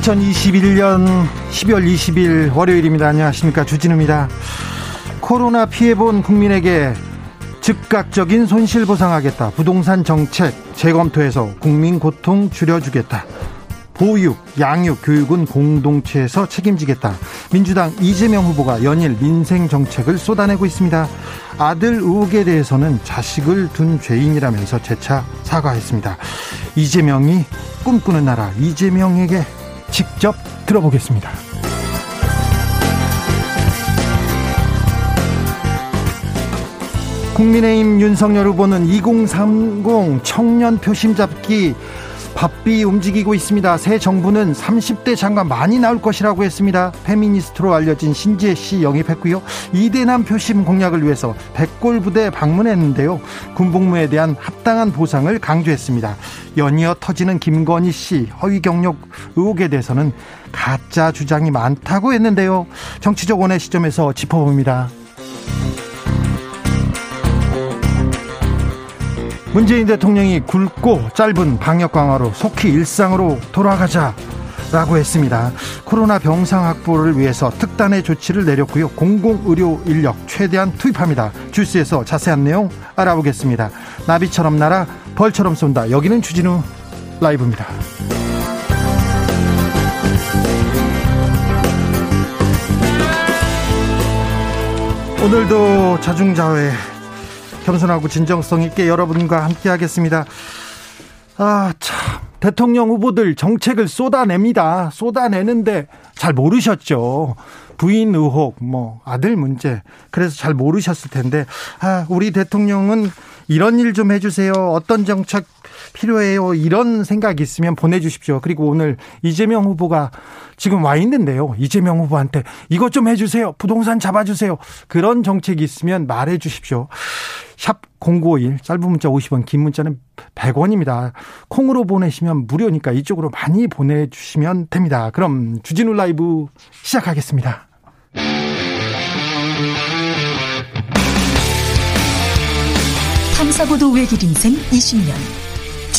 2021년 12월 20일 월요일입니다. 안녕하십니까. 주진우입니다. 코로나 피해본 국민에게 즉각적인 손실 보상하겠다. 부동산 정책 재검토해서 국민 고통 줄여주겠다. 보육, 양육, 교육은 공동체에서 책임지겠다. 민주당 이재명 후보가 연일 민생 정책을 쏟아내고 있습니다. 아들 의혹에 대해서는 자식을 둔 죄인이라면서 재차 사과했습니다. 이재명이 꿈꾸는 나라 이재명에게 직접 들어보겠습니다. 국민의힘 윤석열 후보는 2030 청년 표심 잡기 바삐 움직이고 있습니다. 새 정부는 30대 장관 많이 나올 것이라고 했습니다. 페미니스트로 알려진 신지혜 씨 영입했고요. 이대남 표심 공략을 위해서 백골 부대 방문했는데요. 군복무에 대한 합당한 보상을 강조했습니다. 연이어 터지는 김건희 씨 허위 경력 의혹에 대해서는 가짜 주장이 많다고 했는데요. 정치적 원의 시점에서 짚어봅니다. 문재인 대통령이 굵고 짧은 방역 강화로 속히 일상으로 돌아가자. 라고 했습니다. 코로나 병상 확보를 위해서 특단의 조치를 내렸고요. 공공의료 인력 최대한 투입합니다. 주스에서 자세한 내용 알아보겠습니다. 나비처럼 날아 벌처럼 쏜다. 여기는 주진우 라이브입니다. 오늘도 자중자회 겸손하고 진정성 있게 여러분과 함께 하겠습니다. 아, 참. 대통령 후보들 정책을 쏟아냅니다. 쏟아내는데 잘 모르셨죠. 부인 의혹, 뭐, 아들 문제. 그래서 잘 모르셨을 텐데, 아, 우리 대통령은 이런 일 좀 해주세요. 어떤 정책 필요해요. 이런 생각이 있으면 보내주십시오. 그리고 오늘 이재명 후보가 지금 와 있는데요. 이재명 후보한테 이것 좀 해주세요. 부동산 잡아주세요. 그런 정책이 있으면 말해 주십시오. 샵 0951, 짧은 문자 50원, 긴 문자는 100원입니다. 콩으로 보내시면 무료니까 이쪽으로 많이 보내주시면 됩니다. 그럼 주진우 라이브 시작하겠습니다. 탐사보도 외길 인생 20년.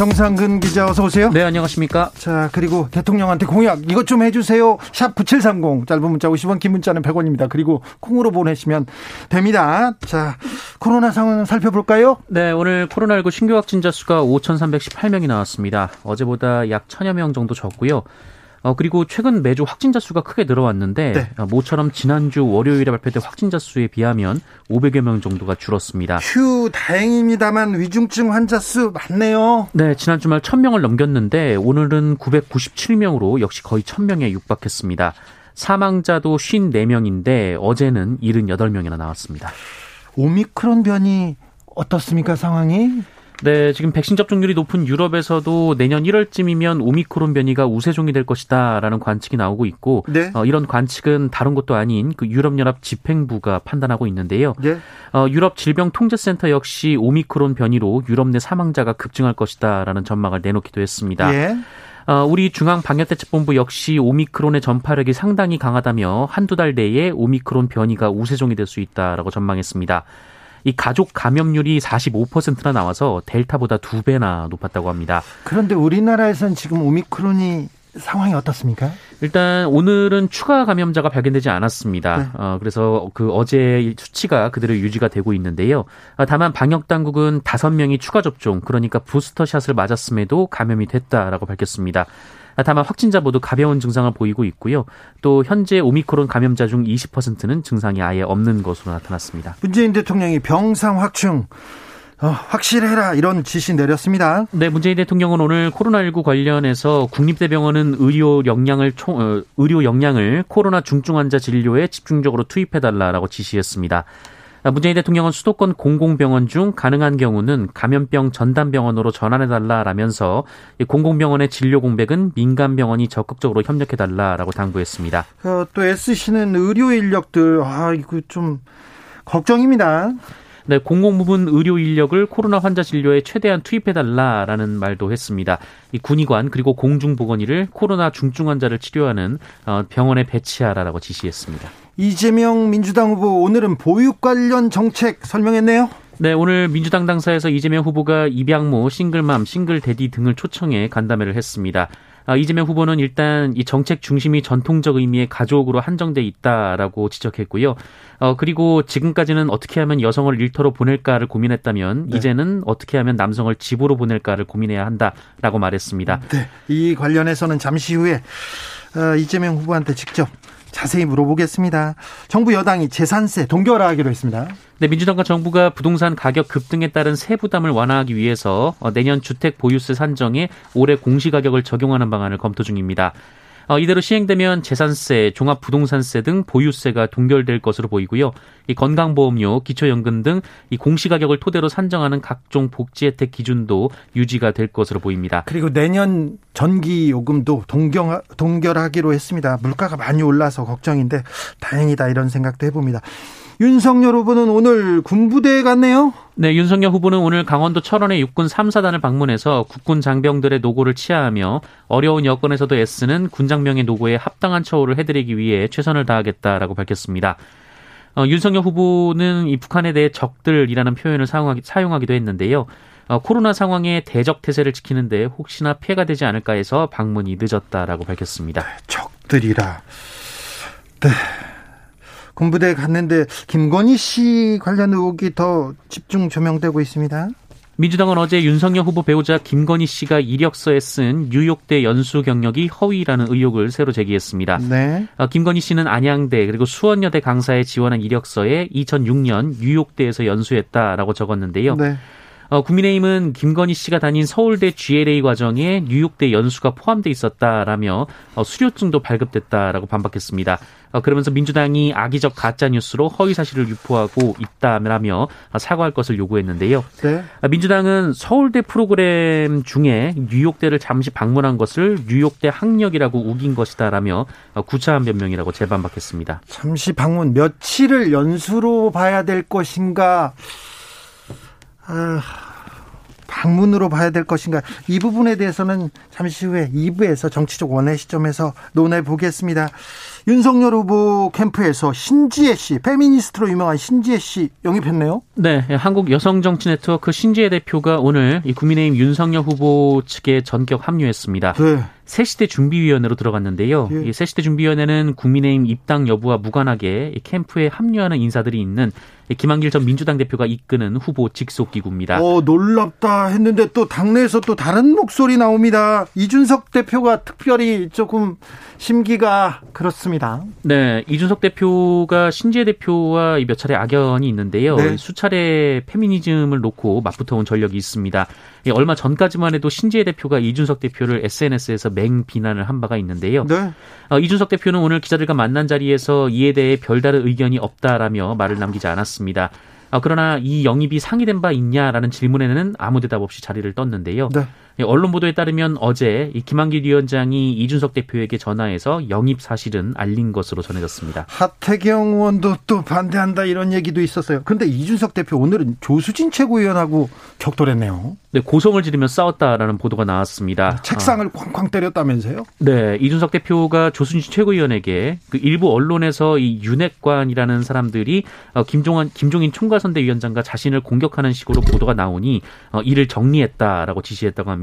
정상근 기자 어서 오세요. 네, 안녕하십니까? 자, 그리고 대통령한테 공약 이것 좀 해주세요. 샵 9730 짧은 문자 50원 긴 문자는 100원입니다. 그리고 콩으로 보내시면 됩니다. 자, 코로나 상황 살펴볼까요? 네, 오늘 코로나19 신규 확진자 수가 5,318명이 나왔습니다. 어제보다 약 1,000여 명 정도 적고요. 어, 그리고 최근 매주 확진자 수가 크게 늘어왔는데 네. 어, 모처럼 지난주 월요일에 발표된 확진자 수에 비하면 500여 명 정도가 줄었습니다. 휴, 다행입니다만 위중증 환자 수 많네요. 네, 지난 주말 1000명을 넘겼는데 오늘은 997명으로 역시 거의 1000명에 육박했습니다. 사망자도 54명인데 어제는 78명이나 나왔습니다. 오미크론 변이 어떻습니까, 상황이? 네, 지금 백신 접종률이 높은 유럽에서도 내년 1월쯤이면 오미크론 변이가 우세종이 될 것이다라는 관측이 나오고 있고 네. 어, 이런 관측은 다른 곳도 아닌 그 유럽연합 집행부가 판단하고 있는데요. 네. 어, 유럽 질병통제센터 역시 오미크론 변이로 유럽 내 사망자가 급증할 것이다라는 전망을 내놓기도 했습니다. 예. 어, 우리 중앙방역대책본부 역시 오미크론의 전파력이 상당히 강하다며 한두 달 내에 오미크론 변이가 우세종이 될 수 있다라고 전망했습니다. 이 가족 감염률이 45%나 나와서 델타보다 두 배나 높았다고 합니다. 그런데 우리나라에선 지금 오미크론이 상황이 어떻습니까? 일단 오늘은 추가 감염자가 발견되지 않았습니다. 네. 어, 그래서 그 어제 수치가 그대로 유지가 되고 있는데요. 아, 다만 방역 당국은 다섯 명이 추가 접종, 그러니까 부스터 샷을 맞았음에도 감염이 됐다라고 밝혔습니다. 아, 다만 확진자 모두 가벼운 증상을 보이고 있고요. 또 현재 오미크론 감염자 중 20%는 증상이 아예 없는 것으로 나타났습니다. 문재인 대통령이 병상 확충 어, 확실해라 이런 지시 내렸습니다. 네, 문재인 대통령은 오늘 코로나19 관련해서 국립대병원은 의료 역량을 총, 어, 의료 역량을 코로나 중증 환자 진료에 집중적으로 투입해 달라라고 지시했습니다. 아, 문재인 대통령은 수도권 공공병원 중 가능한 경우는 감염병 전담병원으로 전환해달라라면서 공공병원의 진료 공백은 민간병원이 적극적으로 협력해달라라고 당부했습니다. 어, 또 SC는 의료 인력들 아 이거 좀 걱정입니다. 네, 공공부문 의료 인력을 코로나 환자 진료에 최대한 투입해달라라는 말도 했습니다. 이 군의관 그리고 공중보건의를 코로나 중증 환자를 치료하는 어, 병원에 배치하라라고 지시했습니다. 이재명 민주당 후보 오늘은 보육 관련 정책 설명했네요. 네, 오늘 민주당 당사에서 이재명 후보가 입양모, 싱글맘, 싱글데디 등을 초청해 간담회를 했습니다. 아, 이재명 후보는 일단 이 정책 중심이 전통적 의미의 가족으로 한정돼 있다라고 지적했고요. 어, 그리고 지금까지는 어떻게 하면 여성을 일터로 보낼까를 고민했다면 네. 이제는 어떻게 하면 남성을 집으로 보낼까를 고민해야 한다라고 말했습니다. 네. 이 관련해서는 잠시 후에 어, 이재명 후보한테 직접 자세히 물어보겠습니다. 정부 여당이 재산세 동결하기로 했습니다. 네, 민주당과 정부가 부동산 가격 급등에 따른 세부담을 완화하기 위해서 어, 내년 주택 보유세 산정에 올해 공시가격을 적용하는 방안을 검토 중입니다. 어, 이대로 시행되면 재산세, 종합부동산세 등 보유세가 동결될 것으로 보이고요. 이 건강보험료, 기초연금 등 이 공시가격을 토대로 산정하는 각종 복지 혜택 기준도 유지가 될 것으로 보입니다. 그리고 내년 전기 요금도 동경, 동결하기로 했습니다. 물가가 많이 올라서 걱정인데 다행이다 이런 생각도 해봅니다. 윤석열 후보는 오늘 군부대에 갔네요. 네, 윤석열 후보는 오늘 강원도 철원의 육군 3사단을 방문해서 국군 장병들의 노고를 치하하며 어려운 여건에서도 애쓰는 군장병의 노고에 합당한 처우를 해드리기 위해 최선을 다하겠다라고 밝혔습니다. 어, 윤석열 후보는 이 북한에 대해 적들이라는 표현을 사용하기, 사용하기도 했는데요. 어, 코로나 상황에 대적 태세를 지키는데 혹시나 피해가 되지 않을까 해서 방문이 늦었다라고 밝혔습니다. 네, 적들이라. 네. 군부대 갔는데 김건희 씨 관련 의혹이 더 집중 조명되고 있습니다. 민주당은 어제 윤석열 후보 배우자 김건희 씨가 이력서에 쓴 뉴욕대 연수 경력이 허위라는 의혹을 새로 제기했습니다. 네. 어, 김건희 씨는 안양대 그리고 수원여대 강사에 지원한 이력서에 2006년 뉴욕대에서 연수했다라고 적었는데요. 네. 어, 국민의힘은 김건희 씨가 다닌 서울대 GLA 과정에 뉴욕대 연수가 포함돼 있었다라며 어, 수료증도 발급됐다라고 반박했습니다. 어, 그러면서 민주당이 악의적 가짜 뉴스로 허위 사실을 유포하고 있다라며 사과할 것을 요구했는데요. 네. 아, 민주당은 서울대 프로그램 중에 뉴욕대를 잠시 방문한 것을 뉴욕대 학력이라고 우긴 것이다라며 어, 구차한 변명이라고 재반박했습니다. 잠시 방문 며칠을 연수로 봐야 될 것인가? 아, 방문으로 봐야 될 것인가 이 부분에 대해서는 잠시 후에 2부에서 정치적 원의 시점에서 논해 보겠습니다. 윤석열 후보 캠프에서 신지혜 씨, 페미니스트로 유명한 신지혜 씨 영입했네요. 네, 한국 여성 정치 네트워크 신지혜 대표가 오늘 이 국민의힘 윤석열 후보 측에 전격 합류했습니다. 네. 새시대 준비위원회로 들어갔는데요. 예. 이 새시대 준비위원회는 국민의힘 입당 여부와 무관하게 캠프에 합류하는 인사들이 있는 김한길 전 민주당 대표가 이끄는 후보 직속 기구입니다. 어, 놀랍다 했는데 또 당내에서 또 다른 목소리 나옵니다. 이준석 대표가 특별히 조금 심기가 그렇습니다. 네, 이준석 대표가 신재 대표와 몇 차례 악연이 있는데요. 네. 수차례 페미니즘을 놓고 맞붙어온 전력이 있습니다. 얼마 전까지만 해도 신재 대표가 이준석 대표를 SNS에서 맹 비난을 한 바가 있는데요. 네. 어, 이준석 대표는 오늘 기자들과 만난 자리에서 이에 대해 별다른 의견이 없다라며 말을 남기지 않았습니다. 어, 그러나 이 영입이 상의된 바 있냐라는 질문에는 아무 대답 없이 자리를 떴는데요. 네. 예, 언론 보도에 따르면 어제 김한길 위원장이 이준석 대표에게 전화해서 영입 사실은 알린 것으로 전해졌습니다. 하태경 의원도 또 반대한다 이런 얘기도 있었어요. 그런데 이준석 대표 오늘은 조수진 최고위원하고 격돌했네요. 네, 고성을 지르며 싸웠다라는 보도가 나왔습니다. 책상을 아. 쾅쾅 때렸다면서요? 네, 이준석 대표가 조순진 최고위원에게 그 일부 언론에서 이 윤핵관이라는 사람들이 어, 김종환 김종인 총괄선대위원장과 자신을 공격하는 식으로 보도가 나오니 어, 이를 정리했다라고 지시했다고 합니다.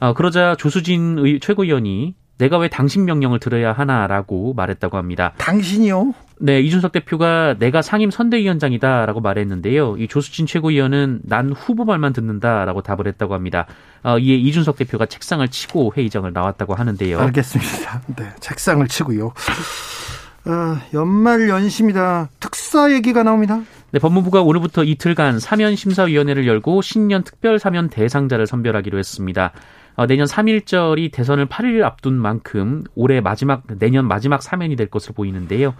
어, 그러자 조수진 최고위원이 내가 왜 당신 명령을 들어야 하나라고 말했다고 합니다. 당신이요? 네, 이준석 대표가 내가 상임 선대위원장이다라고 말했는데요. 이 조수진 최고위원은 난 후보 말만 듣는다라고 답을 했다고 합니다. 어, 이에 이준석 대표가 책상을 치고 회의장을 나왔다고 하는데요. 알겠습니다. 네, 책상을 치고요. 어, 연말 연심이다. 특사 얘기가 나옵니다. 네, 법무부가 오늘부터 이틀간 사면 심사위원회를 열고 신년 특별 사면 대상자를 선별하기로 했습니다. 어, 내년 3일절이 대선을 8일 앞둔 만큼 올해 마지막 내년 마지막 사면이 될 것으로 보이는데요.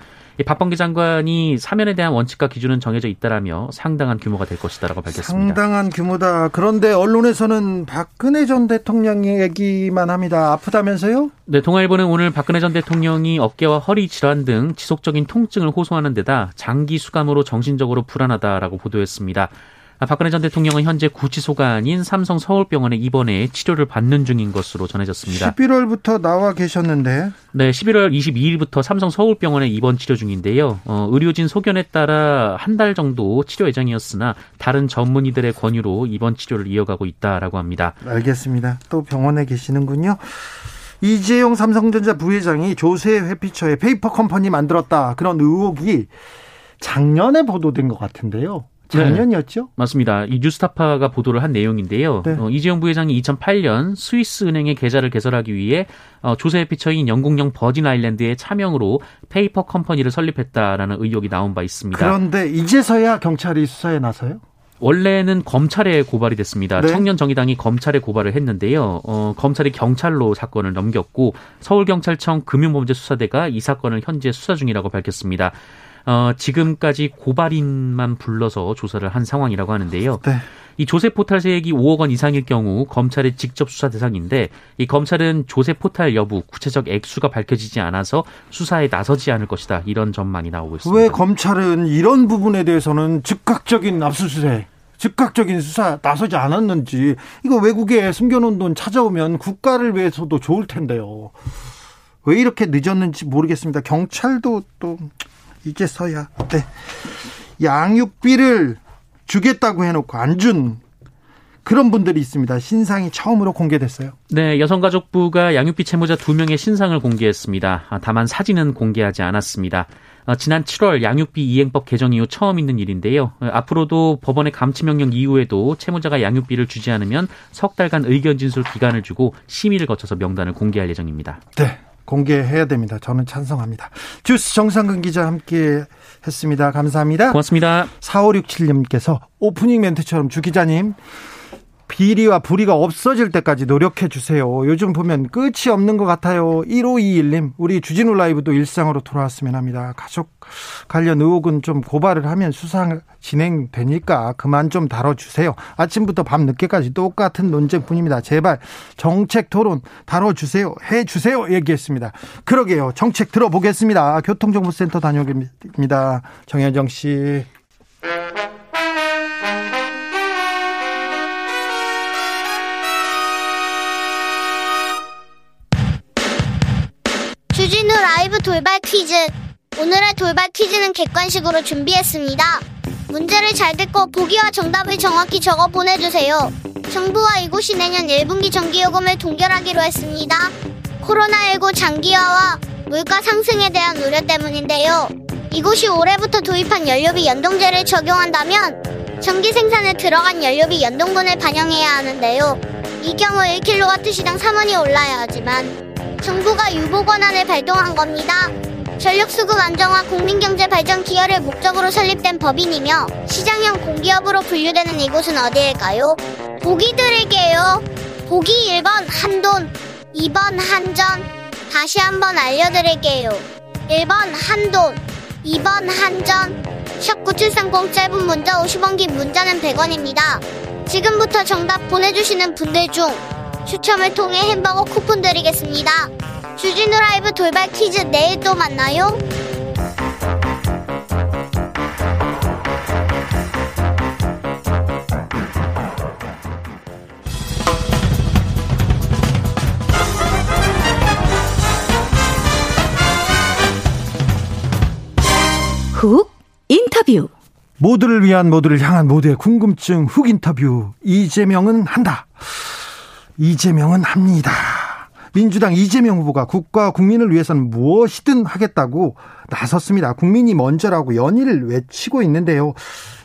박범계 장관이 사면에 대한 원칙과 기준은 정해져 있다라며 상당한 규모가 될 것이다라고 밝혔습니다. 상당한 규모다. 그런데 언론에서는 박근혜 전 대통령 얘기만 합니다. 아프다면서요? 네, 동아일보는 오늘 박근혜 전 대통령이 어깨와 허리 질환 등 지속적인 통증을 호소하는 데다 장기 수감으로 정신적으로 불안하다라고 보도했습니다. 아, 박근혜 전 대통령은 현재 구치소가 아닌 삼성 서울병원에 입원해 치료를 받는 중인 것으로 전해졌습니다. 11월부터 나와 계셨는데. 네, 11월 22일부터 삼성 서울병원에 입원 치료 중인데요. 어, 의료진 소견에 따라 한 달 정도 치료 예정이었으나 다른 전문의들의 권유로 입원 치료를 이어가고 있다라고 합니다. 알겠습니다. 또 병원에 계시는군요. 이재용 삼성전자 부회장이 조세 회피처에 페이퍼 컴퍼니 만들었다. 그런 의혹이 작년에 보도된 것 같은데요. 작년이었죠? 네, 맞습니다. 이 뉴스타파가 보도를 한 내용인데요. 네. 어, 이재용 부회장이 2008년 스위스 은행의 계좌를 개설하기 위해 어, 조세 회피처인 영국령 버진 아일랜드의 차명으로 페이퍼 컴퍼니를 설립했다라는 의혹이 나온 바 있습니다. 그런데 이제서야 경찰이 수사에 나서요? 원래는 검찰에 고발이 됐습니다. 네. 청년 정의당이 검찰에 고발을 했는데요. 어, 검찰이 경찰로 사건을 넘겼고 서울경찰청 금융범죄수사대가 이 사건을 현재 수사 중이라고 밝혔습니다. 어, 지금까지 고발인만 불러서 조사를 한 상황이라고 하는데요. 네. 이 조세 포탈 세액이 5억 원 이상일 경우 검찰의 직접 수사 대상인데 이 검찰은 조세 포탈 여부 구체적 액수가 밝혀지지 않아서 수사에 나서지 않을 것이다 이런 전망이 나오고 있습니다. 왜 검찰은 이런 부분에 대해서는 즉각적인 압수수색 즉각적인 수사 나서지 않았는지 이거 외국에 숨겨놓은 돈 찾아오면 국가를 위해서도 좋을 텐데요. 왜 이렇게 늦었는지 모르겠습니다. 경찰도 또 이제서야 네. 양육비를 주겠다고 해놓고 안준 그런 분들이 있습니다. 신상이 처음으로 공개됐어요. 네, 여성가족부가 양육비 채무자 두 명의 신상을 공개했습니다. 아, 다만 사진은 공개하지 않았습니다. 아, 지난 7월 양육비 이행법 개정 이후 처음 있는 일인데요. 아, 앞으로도 법원의 감치 명령 이후에도 채무자가 양육비를 주지 않으면 석 달간 의견 진술 기간을 주고 심의를 거쳐서 명단을 공개할 예정입니다. 네. 공개해야 됩니다. 저는 찬성합니다. 주스 정상근 기자 함께 했습니다. 감사합니다. 고맙습니다. 4567님께서 오프닝 멘트처럼 주 기자님 비리와 불의가 없어질 때까지 노력해 주세요. 요즘 보면 끝이 없는 것 같아요. 1521님, 우리 주진우 라이브도 일상으로 돌아왔으면 합니다. 가족 관련 의혹은 좀 고발을 하면 수사 진행되니까 그만 좀 다뤄주세요. 아침부터 밤 늦게까지 똑같은 논쟁뿐입니다. 제발 정책 토론 다뤄주세요. 해주세요. 얘기했습니다. 그러게요. 정책 들어보겠습니다. 교통정보센터 다녀오겠습니다. 정현정 씨. 라이브 돌발 퀴즈. 오늘의 돌발 퀴즈는 객관식으로 준비했습니다. 문제를 잘 듣고 보기와 정답을 정확히 적어 보내주세요. 정부와 이곳이 내년 1분기 전기요금을 동결하기로 했습니다. 코로나19 장기화와 물가 상승에 대한 우려 때문인데요. 이곳이 올해부터 도입한 연료비 연동제를 적용한다면 전기 생산에 들어간 연료비 연동분을 반영해야 하는데요. 이 경우 1kW시당 3원이 올라야 하지만 정부가 유보 권한을 발동한 겁니다. 전력수급 안정화 국민경제 발전 기여를 목적으로 설립된 법인이며 시장형 공기업으로 분류되는 이곳은 어디일까요? 보기 드릴게요. 보기 1번 한돈, 2번 한전. 다시 한번 알려드릴게요. 1번 한돈, 2번 한전. 샵9730 짧은 문자 50원 긴 문자는 100원입니다. 지금부터 정답 보내주시는 분들 중 추첨을 통해 햄버거 쿠폰 드리겠습니다. 주진우 라이브 돌발 퀴즈 내일 또 만나요. 훅 인터뷰 모두를 위한 모두를 향한 모두의 궁금증 훅 인터뷰 이재명은 한다. 이재명은 합니다. 민주당 이재명 후보가 국가 국민을 위해서는 무엇이든 하겠다고 나섰습니다. 국민이 먼저라고 연일을 외치고 있는데요.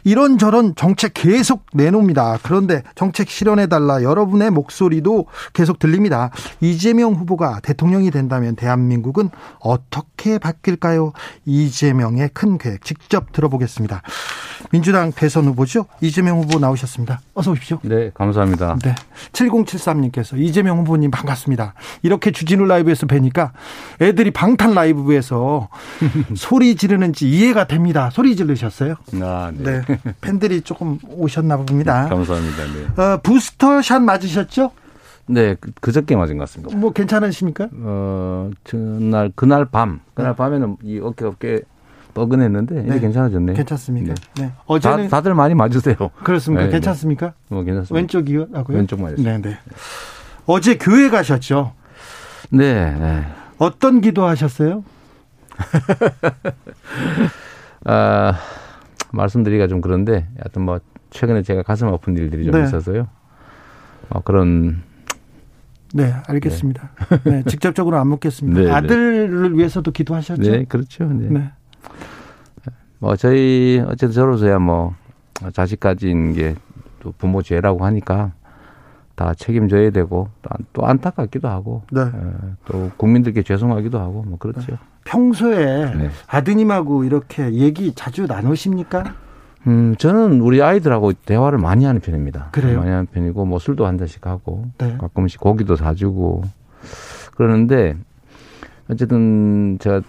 이런저런 정책 계속 내놓습니다. 그런데 정책 실현해달라 여러분의 목소리도 계속 들립니다. 이재명 후보가 대통령이 된다면 대한민국은 어떻게 바뀔까요? 이재명의 큰 계획 직접 들어보겠습니다. 민주당 대선 후보죠? 이재명 후보 나오셨습니다. 어서 오십시오. 네, 감사합니다. 네. 7073님께서 이재명 후보님 반갑습니다. 이렇게 주진우 라이브에서 뵈니까 애들이 방탄 라이브에서 소리 지르는지 이해가 됩니다. 소리 지르셨어요? 아, 네. 네. 팬들이 조금 오셨나 봅니다. 감사합니다. 네. 어, 부스터샷 맞으셨죠? 네, 그, 그저께 맞은 것 같습니다. 뭐 괜찮으십니까? 어, 그날, 그날 밤, 그날 네. 밤에는 이 어깨 어깨 뻐근했는데 네. 이제 괜찮아졌네요. 괜찮습니까? 네. 네. 어제는 다, 들 많이 맞으세요. 그렇습니까? 네, 네. 괜찮습니까? 뭐 괜찮습니다. 왼쪽이요? 왼쪽 맞았어요. 네, 네. 어제 교회 가셨죠? 네. 네. 어떤 기도하셨어요? 아, 말씀드리기가 좀 그런데 하여튼 뭐 최근에 제가 가슴 아픈 일들이 좀 네. 있어서요. 어, 그런 네, 알겠습니다. 네, 네 직접적으로 안 묻겠습니다. 네, 네, 아들을 위해서도 기도하셨죠? 네, 그렇죠. 네. 네. 뭐 저희 어쨌든 저로서야 뭐 자식 가진 게 또 부모 죄라고 하니까 다 책임져야 되고 또 안타깝기도 하고 네. 예, 또 국민들께 죄송하기도 하고 뭐 그렇죠. 네. 평소에 네. 아드님하고 이렇게 얘기 자주 나누십니까? 음, 저는 우리 아이들하고 대화를 많이 하는 편입니다. 그래요? 많이 하는 편이고, 뭐 술도 한 잔씩 하고, 네. 가끔씩 고기도 사주고, 그러는데, 어쨌든 제가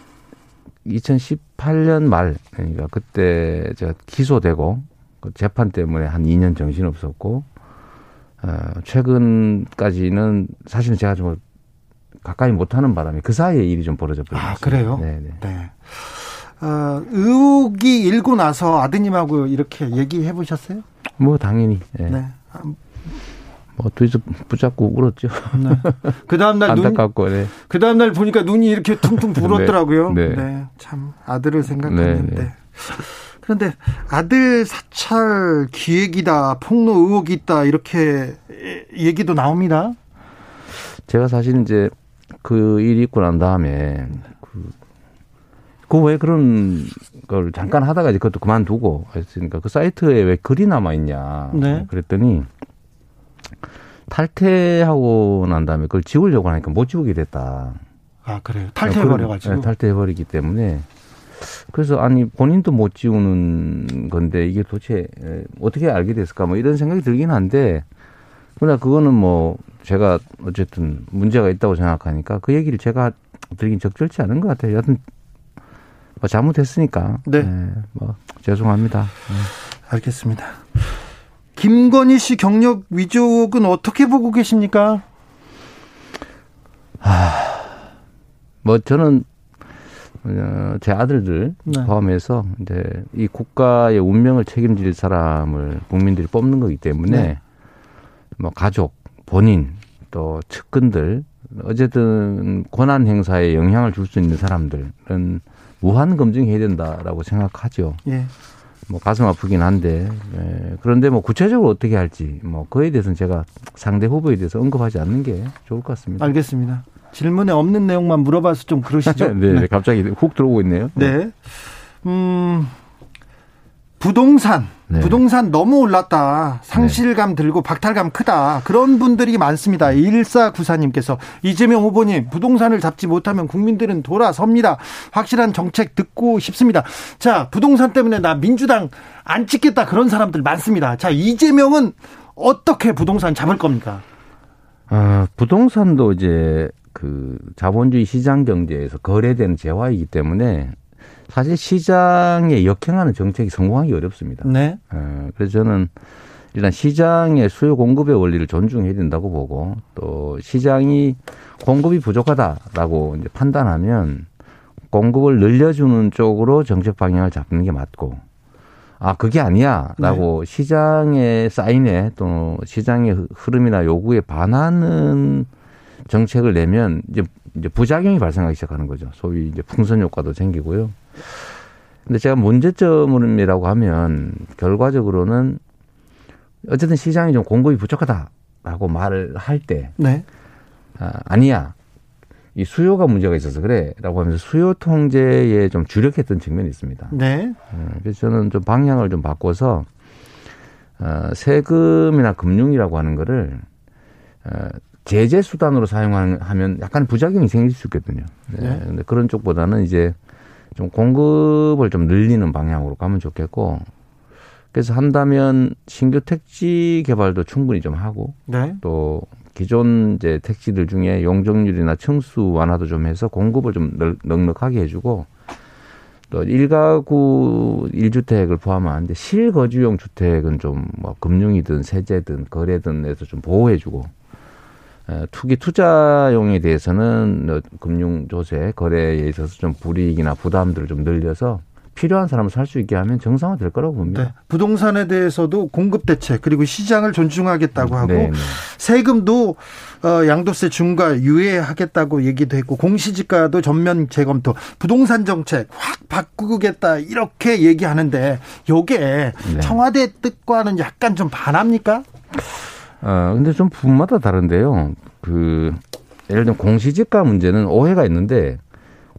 2018년 말, 그러니까 그때 제가 기소되고, 그 재판 때문에 한 2년 정신 없었고, 어, 최근까지는 사실은 제가 좀 가까이 못하는 바람에 그 사이에 일이 좀 벌어져 버렸어요. 아, 그래요? 네네. 네. 어, 의혹이 일고 나서 아드님하고 이렇게 얘기해 보셨어요? 뭐 당연히. 네. 네. 뭐 둘이서 붙잡고 울었죠. 네. 그 다음 날 안타깝고. 네. 그 다음 날 보니까 눈이 이렇게 퉁퉁 불었더라고요. 네. 네. 네. 참 아들을 생각했는데. 네, 네. 그런데 아들 사찰 기획이다, 폭로 의혹이 있다 이렇게 얘기도 나옵니다. 제가 사실 이제 그 일이 있고 난 다음에 그왜 그런 걸 잠깐 하다가 이제 그것도 그만두고 했으니까 그 사이트에 왜 글이 남아 있냐. 네. 그랬더니 탈퇴하고 난 다음에 그걸 지우려고 하니까 못 지우게 됐다. 아 그래요? 탈퇴해버려가지고. 네, 탈퇴해버리기 때문에 그래서 아니 본인도 못 지우는 건데 이게 도대체 어떻게 알게 됐을까 뭐 이런 생각이 들긴 한데 그러나 그거는 뭐 제가 어쨌든 문제가 있다고 생각하니까 그 얘기를 제가 드리긴 적절치 않은 것 같아요. 여하튼 뭐 잘못했으니까. 네. 네. 뭐 죄송합니다. 네. 알겠습니다. 김건희 씨 경력 위족은 어떻게 보고 계십니까? 아, 뭐 저는 어, 제 아들들 네. 포함해서 이제 이 국가의 운명을 책임질 사람을 국민들이 뽑는 거기 때문에 네. 뭐 가족, 본인 또 측근들 어쨌든 권한 행사에 영향을 줄 수 있는 사람들은 무한 검증해야 된다라고 생각하죠. 예. 뭐 가슴 아프긴 한데 예. 그런데 뭐 구체적으로 어떻게 할지 뭐 그에 대해서는 제가 상대 후보에 대해서 언급하지 않는 게 좋을 것 같습니다. 알겠습니다. 질문에 없는 내용만 물어봐서 좀 그러시죠. 네, 네, 갑자기 훅 들어오고 있네요. 네. 음, 부동산, 네. 부동산 너무 올랐다. 상실감 네. 들고 박탈감 크다. 그런 분들이 많습니다. 1494님께서 이재명 후보님, 부동산을 잡지 못하면 국민들은 돌아섭니다. 확실한 정책 듣고 싶습니다. 자, 부동산 때문에 나 민주당 안 찍겠다. 그런 사람들 많습니다. 자, 이재명은 어떻게 부동산 잡을 겁니까? 아, 부동산도 이제 그 자본주의 시장 경제에서 거래되는 재화이기 때문에 사실 시장에 역행하는 정책이 성공하기 어렵습니다. 네. 어, 그래서 저는 일단 시장의 수요 공급의 원리를 존중해야 된다고 보고 또 시장이 공급이 부족하다라고 이제 판단하면 공급을 늘려주는 쪽으로 정책 방향을 잡는 게 맞고 아 그게 아니야라고 네. 시장의 사인에 또 시장의 흐름이나 요구에 반하는 정책을 내면 이제 이제 부작용이 발생하기 시작하는 거죠. 소위 이제 풍선 효과도 생기고요. 근데 제가 문제점이라고 하면 결과적으로는 어쨌든 시장이 좀 공급이 부족하다라고 말을 할 때, 네. 아, 아니야. 이 수요가 문제가 있어서 그래라고 하면서 수요 통제에 좀 주력했던 측면이 있습니다. 네. 어, 그래서 저는 좀 방향을 좀 바꿔서 어, 세금이나 금융이라고 하는 거를 어, 제재 수단으로 사용하면 약간 부작용이 생길 수 있거든요. 네. 네. 그런 쪽보다는 이제 좀 공급을 좀 늘리는 방향으로 가면 좋겠고 그래서 한다면 신규 택지 개발도 충분히 좀 하고 네. 또 기존 이제 택지들 중에 용적률이나 층수 완화도 좀 해서 공급을 좀 넉넉하게 해주고 또 일가구 일주택을 포함한 실거주용 주택은 좀 뭐 금융이든 세제든 거래든 해서 좀 보호해주고 투기 투자용에 대해서는 금융 조세 거래에 있어서 좀 불이익이나 부담들을 좀 늘려서 필요한 사람을 살 수 있게 하면 정상화 될 거라고 봅니다. 네. 부동산에 대해서도 공급 대책 그리고 시장을 존중하겠다고 하고 네, 네. 세금도 어, 양도세 중과 유예하겠다고 얘기도 했고 공시지가도 전면 재검토, 부동산 정책 확 바꾸겠다 이렇게 얘기하는데 요게 네. 청와대 뜻과는 약간 좀 반합니까? 어, 근데 좀 분마다 다른데요. 그 예를 들면 공시지가 문제는 오해가 있는데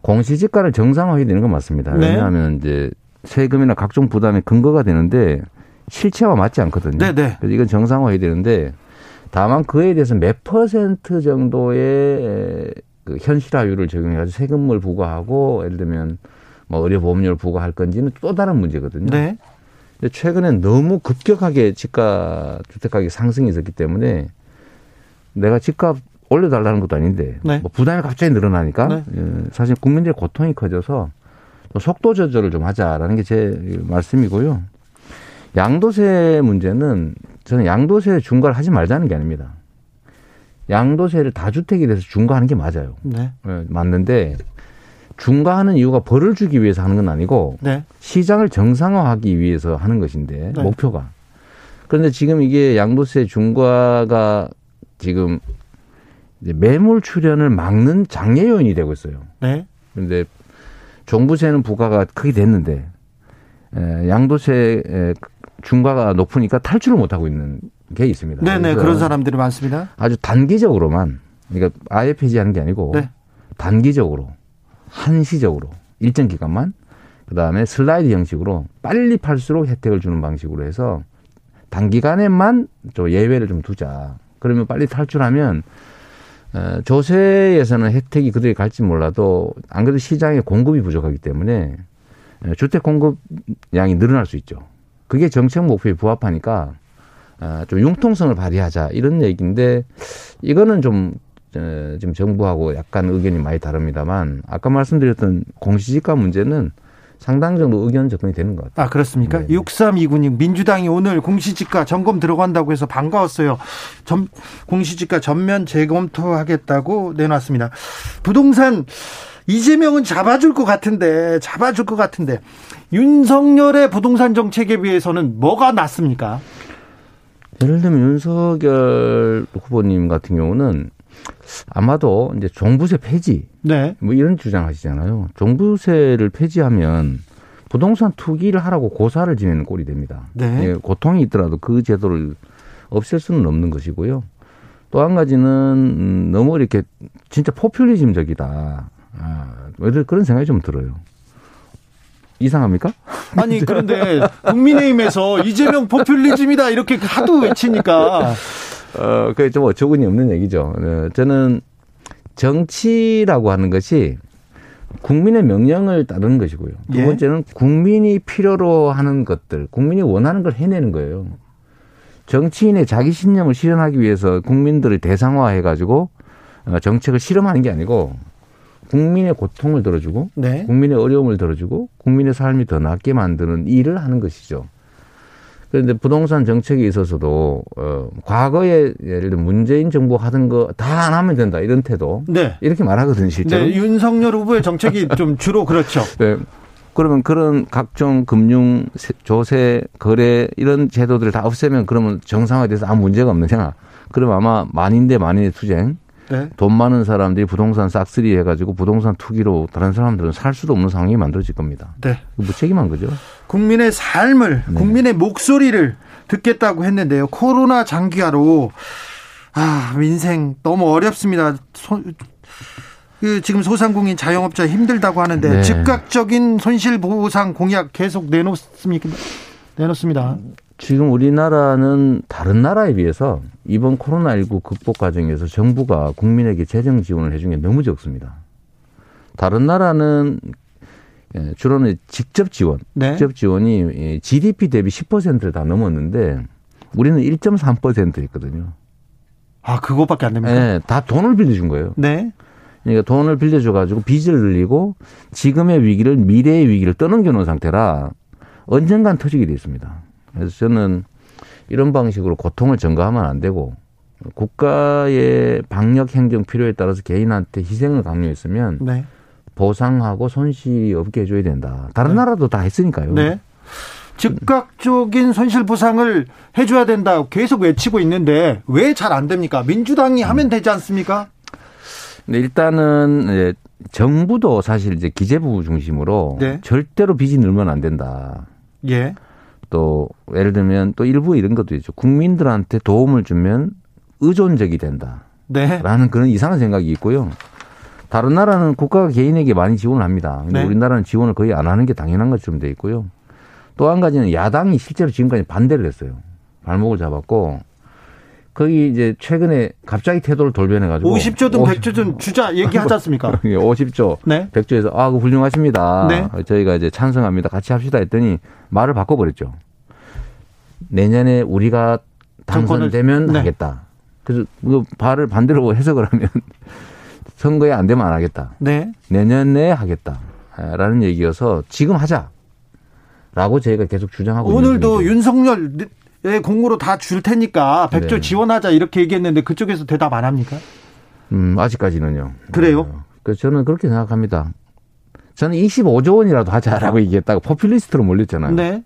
공시지가를 정상화해야 되는 건 맞습니다. 네. 왜냐하면 이제 세금이나 각종 부담의 근거가 되는데 실체와 맞지 않거든요. 네네. 네. 그래서 이건 정상화해야 되는데 다만 그에 대해서 몇 퍼센트 정도의 그 현실화율을 적용해가지고 세금을 부과하고 예를 들면 뭐 의료 보험료를 부과할 건지는 또 다른 문제거든요. 네. 근데 최근에 너무 급격하게 집값 주택 가격이 상승이 있었기 때문에 내가 집값 올려달라는 것도 아닌데 네. 뭐 부담이 갑자기 늘어나니까 네. 예, 사실 국민들의 고통이 커져서 속도 조절을 좀 하자라는 게 제 말씀이고요. 양도세 문제는 저는 양도세 중과를 하지 말자는 게 아닙니다. 양도세를 다주택에 대해서 중과하는 게 맞아요. 네. 네 맞는데 중과하는 이유가 벌을 주기 위해서 하는 건 아니고 네. 시장을 정상화하기 위해서 하는 것인데 네. 목표가. 그런데 지금 이게 양도세 중과가 지금 매물 출현을 막는 장애 요인이 되고 있어요. 네. 그런데 종부세는 부과가 크게 됐는데 에, 양도세 중과가 높으니까 탈출을 못 하고 있는 게 있습니다. 네네 그런 사람들이 많습니다. 아주 단기적으로만 그러니까 아예 폐지하는 게 아니고 네. 단기적으로 한시적으로 일정 기간만 그다음에 슬라이드 형식으로 빨리 팔수록 혜택을 주는 방식으로 해서 단기간에만 좀 예외를 좀 두자. 그러면 빨리 탈출하면 어, 조세에서는 혜택이 그들이 갈지 몰라도 안 그래도 시장에 공급이 부족하기 때문에 어, 주택 공급량이 늘어날 수 있죠. 그게 정책 목표에 부합하니까 어, 좀 융통성을 발휘하자 이런 얘기인데 이거는 좀 지금 정부하고 약간 의견이 많이 다릅니다만 아까 말씀드렸던 공시지가 문제는 상당 정도 의견 접근이 되는 것 같아요. 아, 그렇습니까? 네. 6329님, 민주당이 오늘 공시지가 점검 들어간다고 해서 반가웠어요. 점, 공시지가 전면 재검토하겠다고 내놨습니다. 부동산, 이재명은 잡아줄 것 같은데, 잡아줄 것 같은데, 윤석열의 부동산 정책에 비해서는 뭐가 낫습니까? 예를 들면 윤석열 후보님 같은 경우는 아마도 이제 종부세 폐지 네. 뭐 이런 주장하시잖아요. 종부세를 폐지하면 부동산 투기를 하라고 고사를 지내는 꼴이 됩니다. 네. 예, 고통이 있더라도 그 제도를 없앨 수는 없는 것이고요. 또 한 가지는 음, 너무 이렇게 진짜 포퓰리즘적이다. 아, 그런 생각이 좀 들어요. 이상합니까? 아니 그런데 국민의힘에서 이재명 포퓰리즘이다 이렇게 하도 외치니까 어, 그게 좀 어처구니 없는 얘기죠. 네, 저는 정치라고 하는 것이 국민의 명령을 따르는 것이고요. 두 예. 번째는 국민이 필요로 하는 것들, 국민이 원하는 걸 해내는 거예요. 정치인의 자기 신념을 실현하기 위해서 국민들을 대상화해 가지고 어, 정책을 실험하는 게 아니고 국민의 고통을 들어주고 네. 국민의 어려움을 들어주고 국민의 삶이 더 낫게 만드는 일을 하는 것이죠. 그런데 부동산 정책에 있어서도 어 과거에 예를 들어 문재인 정부 하던 거 다 안 하면 된다 이런 태도 네. 이렇게 말하거든요 실제로. 네, 윤석열 후보의 정책이 좀 주로 그렇죠. 네. 그러면 그런 각종 금융 조세 거래 이런 제도들을 다 없애면 그러면 정상화돼서 아무 문제가 없느냐? 그럼 아마 만인 대 만인의 투쟁 네. 돈 많은 사람들이 부동산 싹쓸이 해가지고 부동산 투기로 다른 사람들은 살 수도 없는 상황이 만들어질 겁니다. 네. 무책임한 거죠. 국민의 삶을, 네. 국민의 목소리를 듣겠다고 했는데요. 코로나 장기화로 아 민생 너무 어렵습니다. 소, 그 지금 소상공인 자영업자 힘들다고 하는데 네. 즉각적인 손실 보상 공약 계속 내놓습니까? 내놓습니다. 지금 우리나라는 다른 나라에 비해서 이번 코로나19 극복 과정에서 정부가 국민에게 재정 지원을 해준 게 너무 적습니다. 다른 나라는 예, 주로는 직접 지원, 네. 직접 지원이 GDP 대비 10%를 다 넘었는데 우리는 1.3%였거든요. 아, 그거밖에 안 됩니까? 네, 다 돈을 빌려준 거예요. 네. 그러니까 돈을 빌려줘가지고 빚을 늘리고 지금의 위기를 미래의 위기를 떠넘겨 놓은 상태라 언젠간 터지게 돼 있습니다. 그래서 저는 이런 방식으로 고통을 전가하면 안 되고 국가의 방역 행정 필요에 따라서 개인한테 희생을 강요했으면 네. 보상하고 손실이 없게 해줘야 된다. 다른 네. 나라도 다 했으니까요. 네. 즉각적인 손실 보상을 해줘야 된다 계속 외치고 있는데 왜 잘 안 됩니까? 민주당이 하면 되지 않습니까? 네, 일단은 정부도 사실 이제 기재부 중심으로 네. 절대로 빚이 늘면 안 된다. 예. 또 예를 들면 또 일부 이런 것도 있죠. 국민들한테 도움을 주면 의존적이 된다. 네. 라는 그런 이상한 생각이 있고요. 다른 나라는 국가가 개인에게 많이 지원을 합니다. 근데 네. 우리나라는 지원을 거의 안 하는 게 당연한 것처럼 돼 있고요. 또 한 가지는 야당이 실제로 지금까지 반대를 했어요. 발목을 잡았고 거기 이제 최근에 갑자기 태도를 돌변해가지고 50조든 100조든 주자 얘기하지 않습니까? 50조, 네. 100조에서 아, 그 훌륭하십니다. 네. 저희가 이제 찬성합니다. 같이 합시다 했더니 말을 바꿔버렸죠. 내년에 우리가 당선되면 네. 하겠다. 그래서 그 발을 반대로 해석을 하면 선거에 안 되면 안 하겠다. 네. 내년 내에 하겠다. 라는 얘기여서 지금 하자. 라고 저희가 계속 주장하고 오늘도 윤석열의 공으로 다 줄 테니까 백조 네. 지원하자 이렇게 얘기했는데 그쪽에서 대답 안 합니까? 음, 아직까지는요. 그래요? 어, 그 저는 그렇게 생각합니다. 저는 25조 원이라도 하자라고 얘기했다가 포퓰리스트로 몰렸잖아요. 네.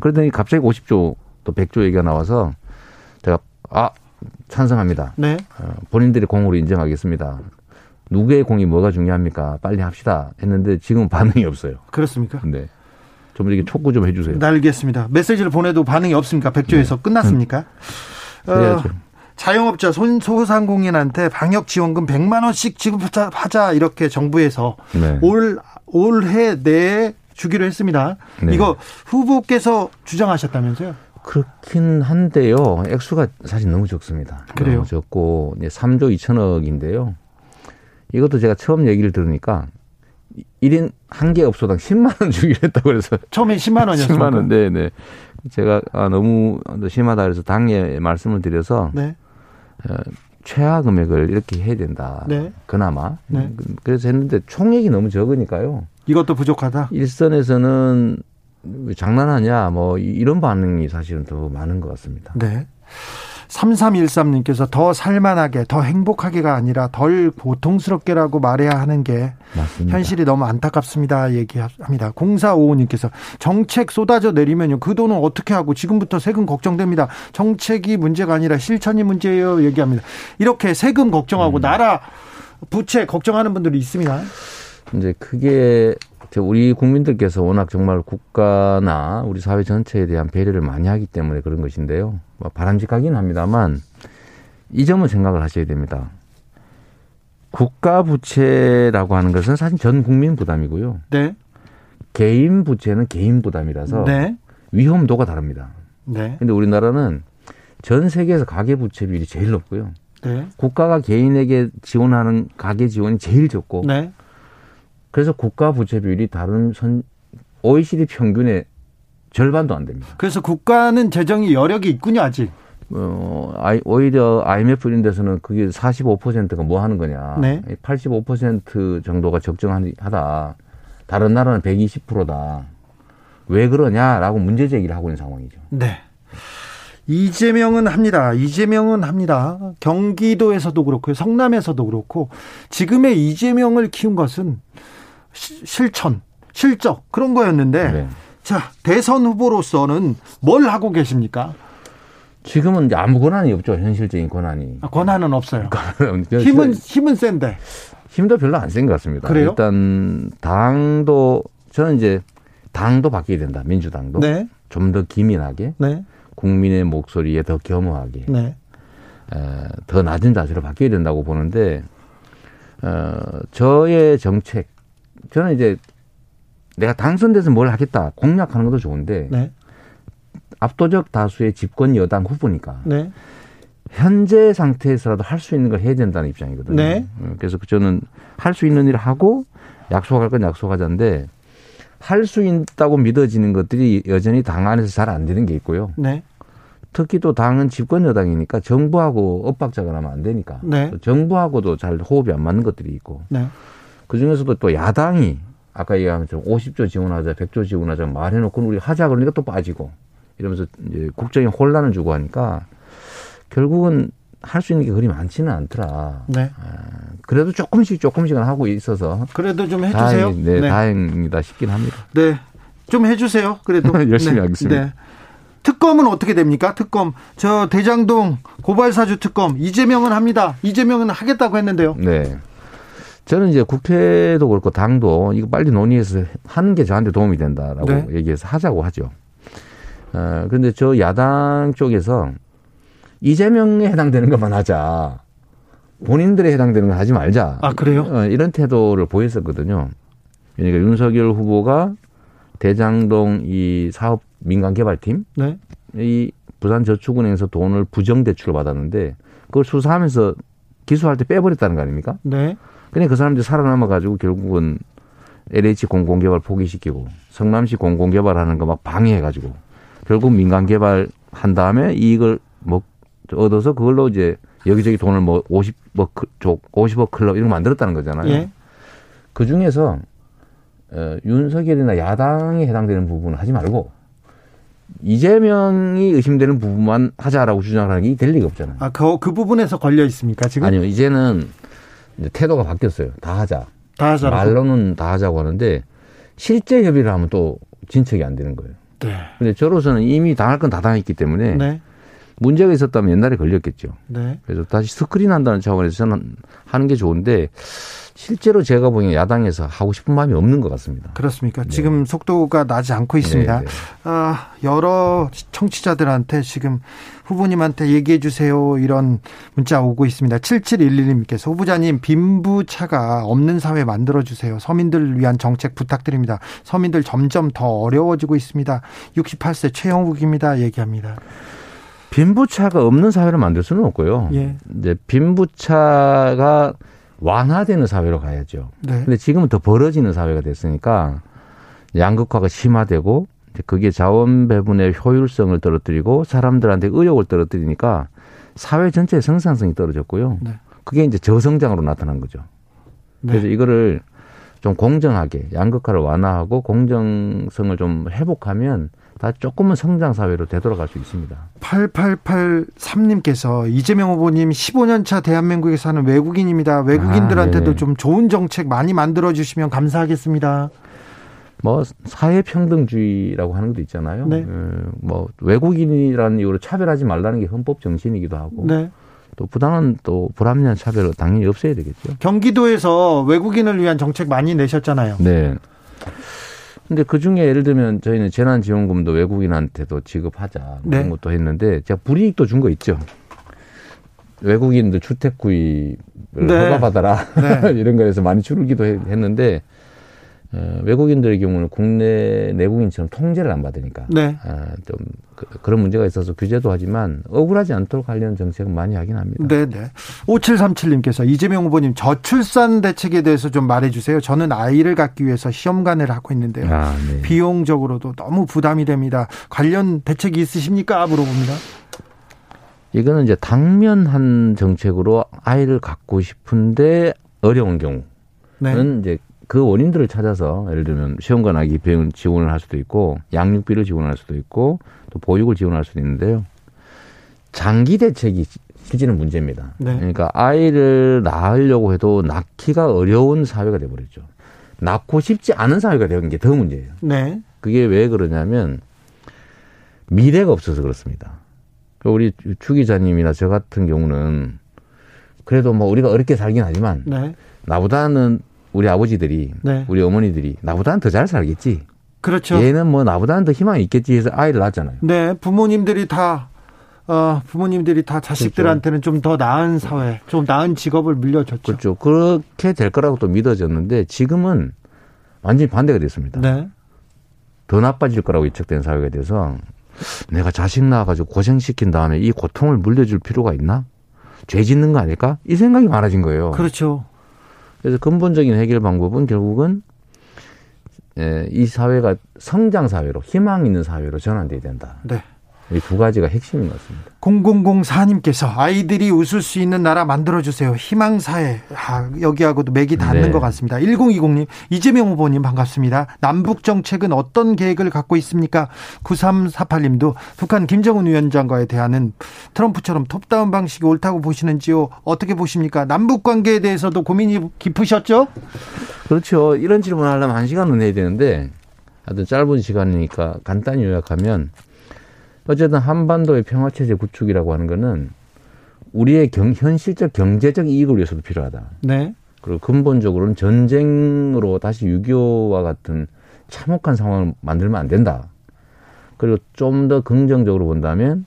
그러더니 갑자기 50조 또 100조 얘기가 나와서 제가 아 찬성합니다. 네. 어, 본인들이 공으로 인정하겠습니다. 누구의 공이 뭐가 중요합니까? 빨리 합시다 했는데 지금 반응이 없어요. 그렇습니까? 네. 좀 이렇게 촉구 좀 해주세요. 네, 알겠습니다. 메시지를 보내도 반응이 없습니까? 백조에서 네. 끝났습니까? 그래야죠. 어, 자영업자 소상공인한테 방역 지원금 100만 원씩 지급하자 이렇게 정부에서 네. 올 올해 내에 주기로 했습니다. 네. 이거 후보께서 주장하셨다면서요? 그렇긴 한데요. 액수가 사실 너무 적습니다. 그래요? 너무 적고 3조 2천억인데요. 이것도 제가 처음 얘기를 들으니까 1인 한 개 업소당 10만 원 주기로 했다고 그래서 처음에 10만 원이었어요. 10만 원. 네, 네. 제가 아 너무 심하다 그래서 당에 말씀을 드려서 네. 어, 최하 금액을 이렇게 해야 된다. 네. 그나마. 네. 그래서 했는데 총액이 너무 적으니까요. 이것도 부족하다. 일선에서는 장난하냐 뭐 이런 반응이 사실은 더 많은 것 같습니다. 네. 3313님께서 더 살만하게, 더 행복하게가 아니라 덜 고통스럽게라고 말해야 하는 게 맞습니다. 현실이 너무 안타깝습니다. 얘기합니다. 0455님께서 정책 쏟아져 내리면요. 그 돈은 어떻게 하고 지금부터 세금 걱정됩니다. 정책이 문제가 아니라 실천이 문제예요. 얘기합니다. 이렇게 세금 걱정하고 음. 나라 부채 걱정하는 분들이 있습니다. 이제 그게 우리 국민들께서 워낙 정말 국가나 우리 사회 전체에 대한 배려를 많이 하기 때문에 그런 것인데요. 뭐 바람직하긴 합니다만 이 점은 생각을 하셔야 됩니다. 국가 부채라고 하는 것은 사실 전 국민 부담이고요. 네. 개인 부채는 개인 부담이라서 네. 위험도가 다릅니다. 네. 근데 우리나라는 전 세계에서 가계 부채 비율이 제일 높고요. 네. 국가가 개인에게 지원하는 가계 지원이 제일 적고 네. 그래서 국가 부채 비율이 다른 선 OECD 평균의 절반도 안 됩니다. 그래서 국가는 재정이 여력이 있군요, 아직. 어, 오히려 IMF 이런 데서는 그게 45%가 뭐 하는 거냐. 네. 85% 정도가 적정하다. 다른 나라는 120%다. 왜 그러냐라고 문제 제기를 하고 있는 상황이죠. 네. 이재명은 합니다. 이재명은 합니다. 경기도에서도 그렇고 성남에서도 그렇고 지금의 이재명을 키운 것은 실천, 실적 그런 거였는데 네. 자 대선 후보로서는 뭘 하고 계십니까? 지금은 아무 권한이 없죠 현실적인 권한이. 아, 권한은 없어요. 힘은 힘은 센데. 힘도 별로 안 센 것 같습니다. 그래요? 일단 당도 저는 이제 당도 바뀌어야 된다. 민주당도 네. 좀더 기민하게 네. 국민의 목소리에 더 겸허하게 네. 에, 더 낮은 자세로 바뀌어야 된다고 보는데 어, 저의 정책 저는 이제 내가 당선돼서 뭘 하겠다 공약하는 것도 좋은데 네. 압도적 다수의 집권 여당 후보니까 네. 현재 상태에서라도 할 수 있는 걸 해야 된다는 입장이거든요. 네. 어, 그래서 저는 할 수 있는 일을 하고 약속할 건 약속하자인데 할 수 있다고 믿어지는 것들이 여전히 당 안에서 잘 안 되는 게 있고요. 네. 특히 또 당은 집권 여당이니까 정부하고 엇박자가 나면 안 되니까 네. 정부하고도 잘 호흡이 안 맞는 것들이 있고 네. 그 중에서도 또 야당이 아까 얘기하면 좀 50조 지원하자, 100조 지원하자 말해놓고 우리 하자 그러니까 또 빠지고 이러면서 이제 국정에 혼란을 주고 하니까 결국은 할 수 있는 게 그리 많지는 않더라. 네. 아, 그래도 조금씩 조금씩은 하고 있어서 그래도 좀 해주세요. 다행, 네, 네, 다행이다 싶긴 합니다. 네, 좀 해주세요. 그래도 열심히 네. 하겠습니다. 네. 특검은 어떻게 됩니까? 특검 저 대장동 고발사주 특검 이재명은 합니다. 이재명은 하겠다고 했는데요. 네. 저는 이제 국회도 그렇고 당도 이거 빨리 논의해서 하는 게 저한테 도움이 된다라고 네. 얘기해서 하자고 하죠. 어, 그런데 저 야당 쪽에서 이재명에 해당되는 것만 하자. 본인들에 해당되는 건 하지 말자. 아, 그래요? 어, 이런 태도를 보였었거든요. 그러니까 윤석열 후보가 대장동 이 사업 민간 개발팀 네. 이 부산저축은행에서 돈을 부정 대출을 받았는데 그걸 수사하면서 기소할 때 빼버렸다는 거 아닙니까? 네. 그냥 그 사람들이 살아남아 가지고 결국은 LH 공공개발 포기시키고 성남시 공공개발하는 거 막 방해해 가지고 결국 민간 개발 한 다음에 이익을 뭐 얻어서 그걸로 이제 여기저기 돈을 뭐 50억 쪽 50억 클럽 이런 거 만들었다는 거잖아요. 예. 그 중에서 어, 윤석열이나 야당에 해당되는 부분은 하지 말고 이재명이 의심되는 부분만 하자라고 주장하는 게 될 리가 없잖아요. 아, 그, 그 부분에서 걸려 있습니까, 지금? 아니요, 이제는 이제 태도가 바뀌었어요. 다 하자. 다 하자. 말로는 다 하자고 하는데 실제 협의를 하면 또 진척이 안 되는 거예요. 네. 근데 저로서는 이미 당할 건 다 당했기 때문에 네. 문제가 있었다면 옛날에 걸렸겠죠. 네. 그래서 다시 스크린 한다는 차원에서 저는 하는 게 좋은데 실제로 제가 보기엔 야당에서 하고 싶은 마음이 없는 것 같습니다. 그렇습니까? 네. 지금 속도가 나지 않고 있습니다. 네, 네. 아, 여러 청취자들한테 지금 후보님한테 얘기해 주세요. 이런 문자 오고 있습니다. 7711님께서 후보자님 빈부차가 없는 사회 만들어 주세요. 서민들을 위한 정책 부탁드립니다. 서민들 점점 더 어려워지고 있습니다. 68세 최영욱입니다. 얘기합니다. 빈부차가 없는 사회를 만들 수는 없고요. 예. 이제 빈부차가 완화되는 사회로 가야죠. 네. 근데 지금은 더 벌어지는 사회가 됐으니까 양극화가 심화되고 그게 자원 배분의 효율성을 떨어뜨리고 사람들한테 의욕을 떨어뜨리니까 사회 전체의 생산성이 떨어졌고요. 네. 그게 이제 저성장으로 나타난 거죠. 네. 그래서 이거를 좀 공정하게 양극화를 완화하고 공정성을 좀 회복하면 다 조금은 성장 사회로 되돌아갈 수 있습니다. 8883님께서 이재명 후보님 15년 차 대한민국에 사는 외국인입니다. 외국인들한테도 아, 네. 좀 좋은 정책 많이 만들어 주시면 감사하겠습니다. 뭐 사회 평등주의라고 하는 것도 있잖아요. 네. 뭐 외국인이라는 이유로 차별하지 말라는 게 헌법 정신이기도 하고. 네. 또 부당한 또 불합리한 차별은 당연히 없어야 되겠죠. 경기도에서 외국인을 위한 정책 많이 내셨잖아요. 네. 근데 그 중에 예를 들면 저희는 재난지원금도 외국인한테도 지급하자 네. 그런 것도 했는데 제가 불이익도 준 거 있죠. 외국인들 주택 구입을 네. 허가받아라 네. 이런 거에서 많이 줄기도 했는데 어, 외국인들의 경우는 국내 내국인처럼 통제를 안 받으니까 네. 아, 좀 그, 런 문제가 있어서 규제도 하지만 억울하지 않도록 하려는 정책은 많이 하긴 합니다. 네, 네. 5737님께서 이재명 후보님 저출산 대책에 대해서 좀 말해 주세요. 저는 아이를 갖기 위해서 시험관을 하고 있는데요. 아, 네. 비용적으로도 너무 부담이 됩니다. 관련 대책이 있으십니까? 물어봅니다. 이거는 이제 당면한 정책으로 아이를 갖고 싶은데 어려운 경우는 네. 이제 그 원인들을 찾아서 예를 들면 시험관 아기 비용 지원을 할 수도 있고 양육비를 지원할 수도 있고 또 보육을 지원할 수도 있는데요. 장기 대책이 실제는 문제입니다. 네. 그러니까 아이를 낳으려고 해도 낳기가 어려운 사회가 돼버렸죠. 낳고 싶지 않은 사회가 되는 게 더 문제예요. 네. 그게 왜 그러냐면 미래가 없어서 그렇습니다. 우리 추 기자님이나 저 같은 경우는 그래도 뭐 우리가 어렵게 살긴 하지만 네. 나보다는 우리 아버지들이 네. 우리 어머니들이 나보다는 더 잘 살겠지. 그렇죠. 얘는 뭐 나보다는 더 희망이 있겠지 해서 아이를 낳았잖아요. 네, 부모님들이 다 어, 부모님들이 다 자식들한테는 그렇죠. 좀더 나은 사회, 좀 나은 직업을 물려줬죠. 그렇죠. 그렇게 될 거라고 또 믿어졌는데 지금은 완전히 반대가 됐습니다. 네. 더 나빠질 거라고 예측된 사회가 돼서 내가 자식 낳아가지고 고생시킨 다음에 이 고통을 물려줄 필요가 있나? 죄 짓는 거 아닐까? 이 생각이 많아진 거예요. 그렇죠. 그래서 근본적인 해결 방법은 결국은 예, 이 사회가 성장 사회로 희망 있는 사회로 전환돼야 된다. 네. 이 두 가지가 핵심인 것 같습니다. 0004님께서 아이들이 웃을 수 있는 나라 만들어주세요. 희망사회. 아, 여기하고도 맥이 닿는 네. 것 같습니다. 1020님, 이재명 후보님 반갑습니다. 남북정책은 어떤 계획을 갖고 있습니까? 9348님도 북한 김정은 위원장과의 대화는 트럼프처럼 톱다운 방식이 옳다고 보시는지요? 어떻게 보십니까? 남북 관계에 대해서도 고민이 깊으셨죠? 그렇죠. 이런 질문 하려면 한 시간은 해야 되는데, 하여튼 짧은 시간이니까 간단히 요약하면, 어쨌든 한반도의 평화체제 구축이라고 하는 거는 우리의 경, 현실적 경제적 이익을 위해서도 필요하다. 네. 그리고 근본적으로는 전쟁으로 다시 6.25와 같은 참혹한 상황을 만들면 안 된다. 그리고 좀 더 긍정적으로 본다면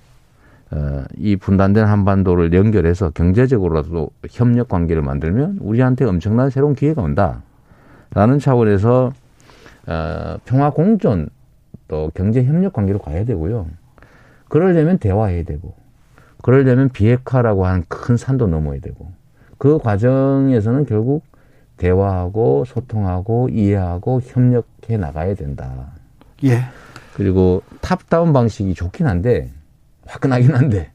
어, 이 분단된 한반도를 연결해서 경제적으로라도 협력 관계를 만들면 우리한테 엄청난 새로운 기회가 온다. 라는 차원에서 어, 평화 공존 또 경제 협력 관계로 가야 되고요. 그러려면 대화해야 되고, 그러려면 비핵화라고 하는 큰 산도 넘어야 되고, 그 과정에서는 결국 대화하고 소통하고 이해하고 협력해 나가야 된다. 예. 그리고 top-down 방식이 좋긴 한데, 화끈하긴 한데,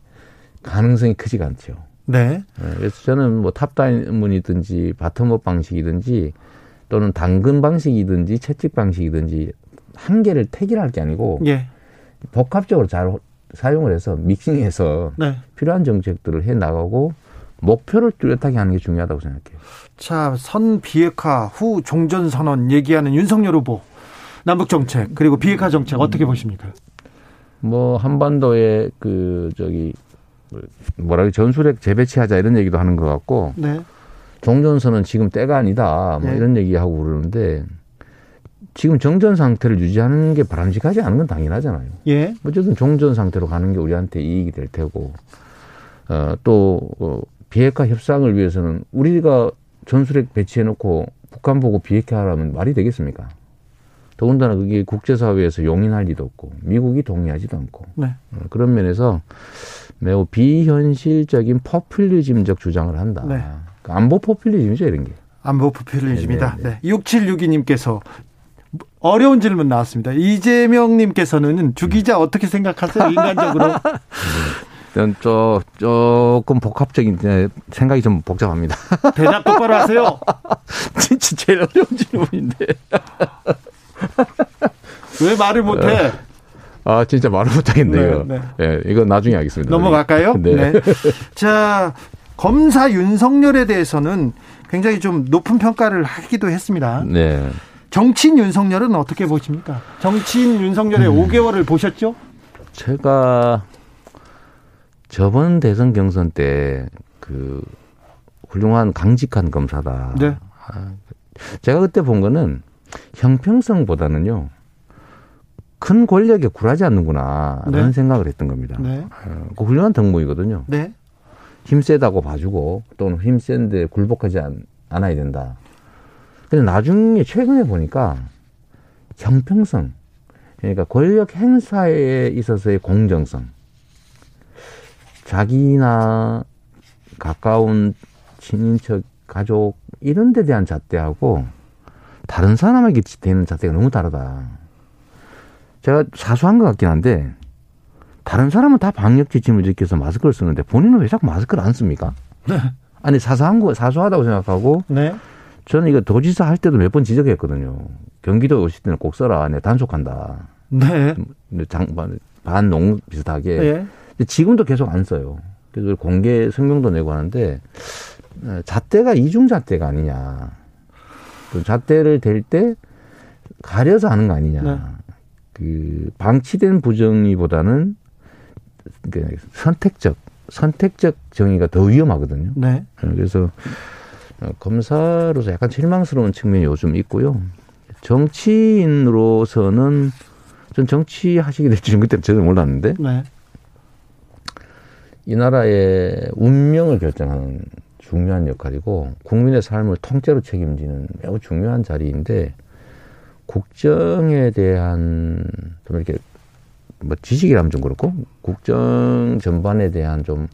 가능성이 크지가 않죠. 네. 네 그래서 저는 뭐 top-down이든지 bottom-up 방식이든지 또는 당근 방식이든지 채찍 방식이든지 한 개를 택일할 게 아니고 예. 복합적으로 잘 사용을 해서 믹싱해서 네. 필요한 정책들을 해 나가고 목표를 뚜렷하게 하는 게 중요하다고 생각해요. 자, 선 비핵화 후 종전 선언 얘기하는 윤석열 후보 남북 정책 그리고 비핵화 정책 어떻게 보십니까? 뭐 한반도에 그 저기 뭐라 그 전술핵 재배치하자 이런 얘기도 하는 것 같고 네. 종전선언 지금 때가 아니다 뭐 네. 이런 얘기하고 그러는데 지금 정전 상태를 유지하는 게 바람직하지 않은 건 당연하잖아요. 예. 어쨌든 종전 상태로 가는 게 우리한테 이익이 될 테고, 어, 또, 어, 비핵화 협상을 위해서는 우리가 전술핵 배치해놓고 북한 보고 비핵화 하라면 말이 되겠습니까? 더군다나 그게 국제사회에서 용인할 리도 없고, 미국이 동의하지도 않고. 네. 어, 그런 면에서 매우 비현실적인 포퓰리즘적 주장을 한다. 네. 그러니까 안보 포퓰리즘이죠, 이런 게. 안보 포퓰리즘이다. 네. 6762님께서 어려운 질문 나왔습니다. 이재명님께서는 주 기자 어떻게 생각하세요? 인간적으로? 전 저, 조금 복합적인 생각이 좀 복잡합니다. 대답 똑바로 하세요. 진짜 제일 어려운 질문인데. 왜 말을 못해? 아, 진짜 말을 못하겠네요. 네, 네. 네, 이건 나중에 하겠습니다. 넘어갈까요? 네. 네. 자, 검사 윤석열에 대해서는 굉장히 좀 높은 평가를 하기도 했습니다. 네. 정치인 윤석열은 어떻게 보십니까? 정치인 윤석열의 음. 5개월을 보셨죠? 제가 저번 대선 경선 때 그 훌륭한 강직한 검사다. 네. 아, 제가 그때 본 거는 형평성보다는요. 큰 권력에 굴하지 않는구나. 라는 네. 생각을 했던 겁니다. 네. 어, 그 훌륭한 덕목이거든요. 네. 힘 세다고 봐주고 또는 힘 센데 굴복하지 않, 않아야 된다. 근데 나중에 최근에 보니까 형평성, 그러니까 권력 행사에 있어서의 공정성, 자기나 가까운 친인척, 가족 이런 데 대한 잣대하고 다른 사람에게 되는 잣대가 너무 다르다. 제가 사소한 것 같긴 한데 다른 사람은 다 방역 지침을 지켜서 마스크를 쓰는데 본인은 왜 자꾸 마스크를 안 씁니까? 네. 아니 사소한 거 사소하다고 생각하고 네. 저는 이거 도지사 할 때도 몇 번 지적했거든요. 경기도 오실 때는 꼭 써라. 내 단속한다. 네. 장반 반농 비슷하게. 네. 지금도 계속 안 써요. 그래서 공개 성명도 내고 하는데 어, 잣대가 이중 잣대가 아니냐. 또 잣대를 댈 때 가려서 하는 거 아니냐. 네. 그 방치된 부정의보다는 그 선택적 선택적 정의가 더 위험하거든요. 네. 그래서 어, 검사로서 약간 실망스러운 측면이 요즘 있고요. 정치인으로서는 전 정치 하시게 될지 그때 전혀 몰랐는데 네. 이 나라의 운명을 결정하는 중요한 역할이고 국민의 삶을 통째로 책임지는 매우 중요한 자리인데 국정에 대한 좀 이렇게 뭐 지식이라면 좀 그렇고 국정 전반에 대한 좀, 음,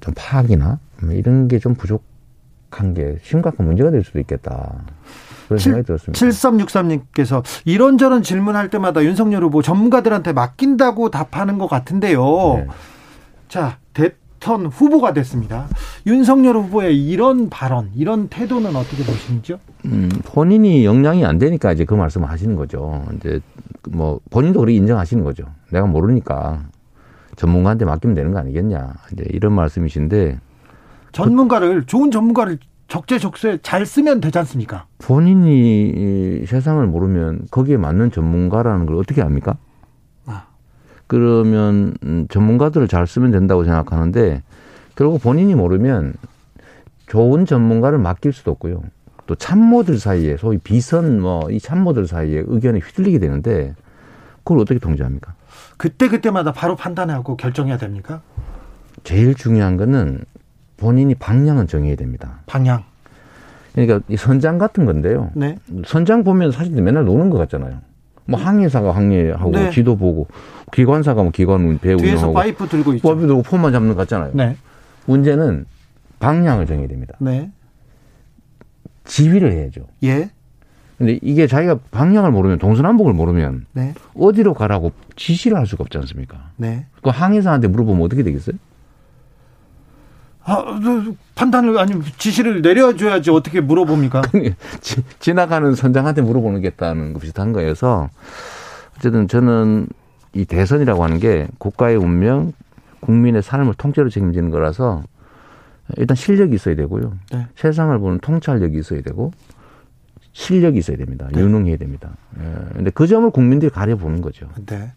좀 파악이나 뭐 이런 게 좀 부족한 게 심각한 문제가 될 수도 있겠다. 그런 7, 생각이 들었습니다. 7363님께서 이런저런 질문할 때마다 윤석열 후보 전문가들한테 맡긴다고 답하는 것 같은데요. 네. 자, 대선 후보가 됐습니다. 윤석열 후보의 이런 발언, 이런 태도는 어떻게 보시는지요? 음, 본인이 역량이 안 되니까 이제 그 말씀을 하시는 거죠. 이제 뭐 본인도 그렇게 인정하시는 거죠. 내가 모르니까 전문가한테 맡기면 되는 거 아니겠냐. 이제 이런 말씀이신데 전문가를 좋은 전문가를 적재적소에 잘 쓰면 되지 않습니까? 본인이 세상을 모르면 거기에 맞는 전문가라는 걸 어떻게 압니까? 아. 그러면 전문가들을 잘 쓰면 된다고 생각하는데 결국 본인이 모르면 좋은 전문가를 맡길 수도 없고요. 또 참모들 사이에 소위 비선 뭐 이 참모들 사이에 의견이 휘둘리게 되는데 그걸 어떻게 통제합니까? 그때 그때마다 바로 판단하고 결정해야 됩니까? 제일 중요한 거는 본인이 방향은 정해야 됩니다. 방향. 그러니까 이 선장 같은 건데요. 네. 선장 보면 사실 맨날 노는 것 같잖아요. 뭐 항해사가 항해하고 네. 지도 보고 기관사가 뭐 기관 배우고 뒤에서 파이프 들고 있죠. 파이프 들고 폰만 잡는 것 같잖아요. 네. 문제는 방향을 정해야 됩니다. 네. 지휘를 해야죠. 예. 근데 이게 자기가 방향을 모르면 동서남북을 모르면 네. 어디로 가라고 지시를 할 수가 없지 않습니까? 네. 그 항해사한테 물어보면 어떻게 되겠어요? 아, 판단을 아니 지시를 내려줘야지 어떻게 물어봅니까? 지, 지나가는 선장한테 물어보는 겠다는 거 비슷한 거여서 어쨌든 저는 이 대선이라고 하는 게 국가의 운명, 국민의 삶을 통째로 책임지는 거라서 일단 실력이 있어야 되고요. 네. 세상을 보는 통찰력이 있어야 되고 실력이 있어야 됩니다. 네. 유능해야 됩니다. 예. 근데 그 점을 국민들이 가려보는 거죠. 네.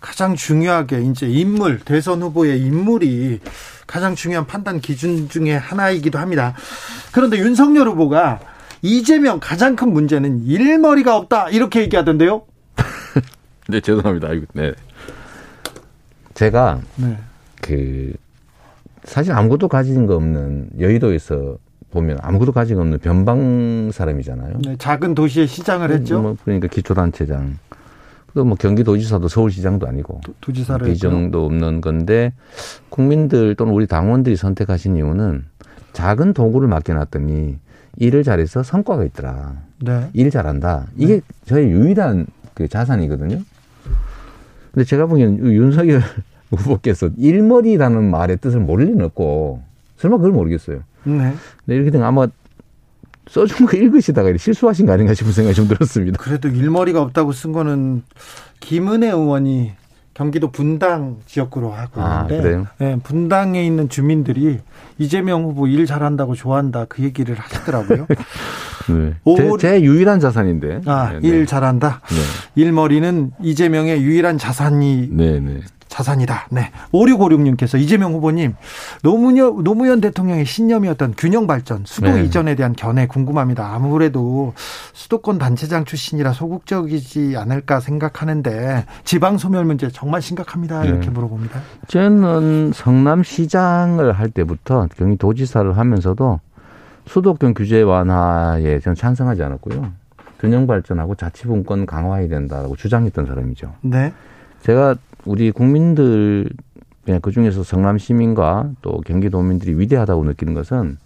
가장 중요하게 이제 인물 대선 후보의 인물이 가장 중요한 판단 기준 중에 하나이기도 합니다. 그런데 윤석열 후보가 이재명 가장 큰 문제는 일머리가 없다 이렇게 얘기하던데요. 네 죄송합니다. 네. 제가 네. 그 사실 아무것도 가진 거 없는 여의도에서 보면 아무것도 거 없는 변방 사람이잖아요. 네, 작은 도시의 시장을 했죠. 뭐 그러니까 기초단체장. 또 뭐 경기도지사도 서울시장도 아니고 도, 지사를 이 정도 없는 건데 국민들 또는 우리 당원들이 선택하신 이유는 작은 도구를 맡겨놨더니 일을 잘해서 성과가 있더라. 네. 일 잘한다. 이게 네. 저의 유일한 그 자산이거든요. 근데 제가 보기에는 윤석열 후보께서 일머리라는 말의 뜻을 모를 리는 없고 설마 그걸 모르겠어요. 네. 네 이렇게 되면 아마 써준 거 읽으시다가 실수하신 거 아닌가 싶은 생각이 좀 들었습니다. 그래도 일머리가 없다고 쓴 거는 김은혜 의원이 경기도 분당 지역구로 하고 아, 있는데 아, 네, 분당에 있는 주민들이 이재명 후보 일 잘한다고 좋아한다 그 얘기를 하시더라고요. 네. 제, 제, 유일한 자산인데. 아, 네, 일 네. 잘한다. 네. 일머리는 이재명의 유일한 자산이 네, 네. 자산이다. 네. 5656님께서 이재명 후보님, 노무현, 노무현 대통령의 신념이었던 균형 발전, 수도 네. 이전에 대한 견해 궁금합니다. 아무래도 수도권 단체장 출신이라 소극적이지 않을까 생각하는데 지방 소멸 문제 정말 심각합니다. 이렇게 네. 물어봅니다. 저는 성남시장을 할 때부터 경기도지사를 하면서도 수도권 규제 완화에 저는 찬성하지 않았고요. 균형 발전하고 자치분권 강화해야 된다고 주장했던 사람이죠. 네. 제가 우리 국민들 그냥 그 중에서 성남 시민과 또 경기도민들이 위대하다고 느끼는 것은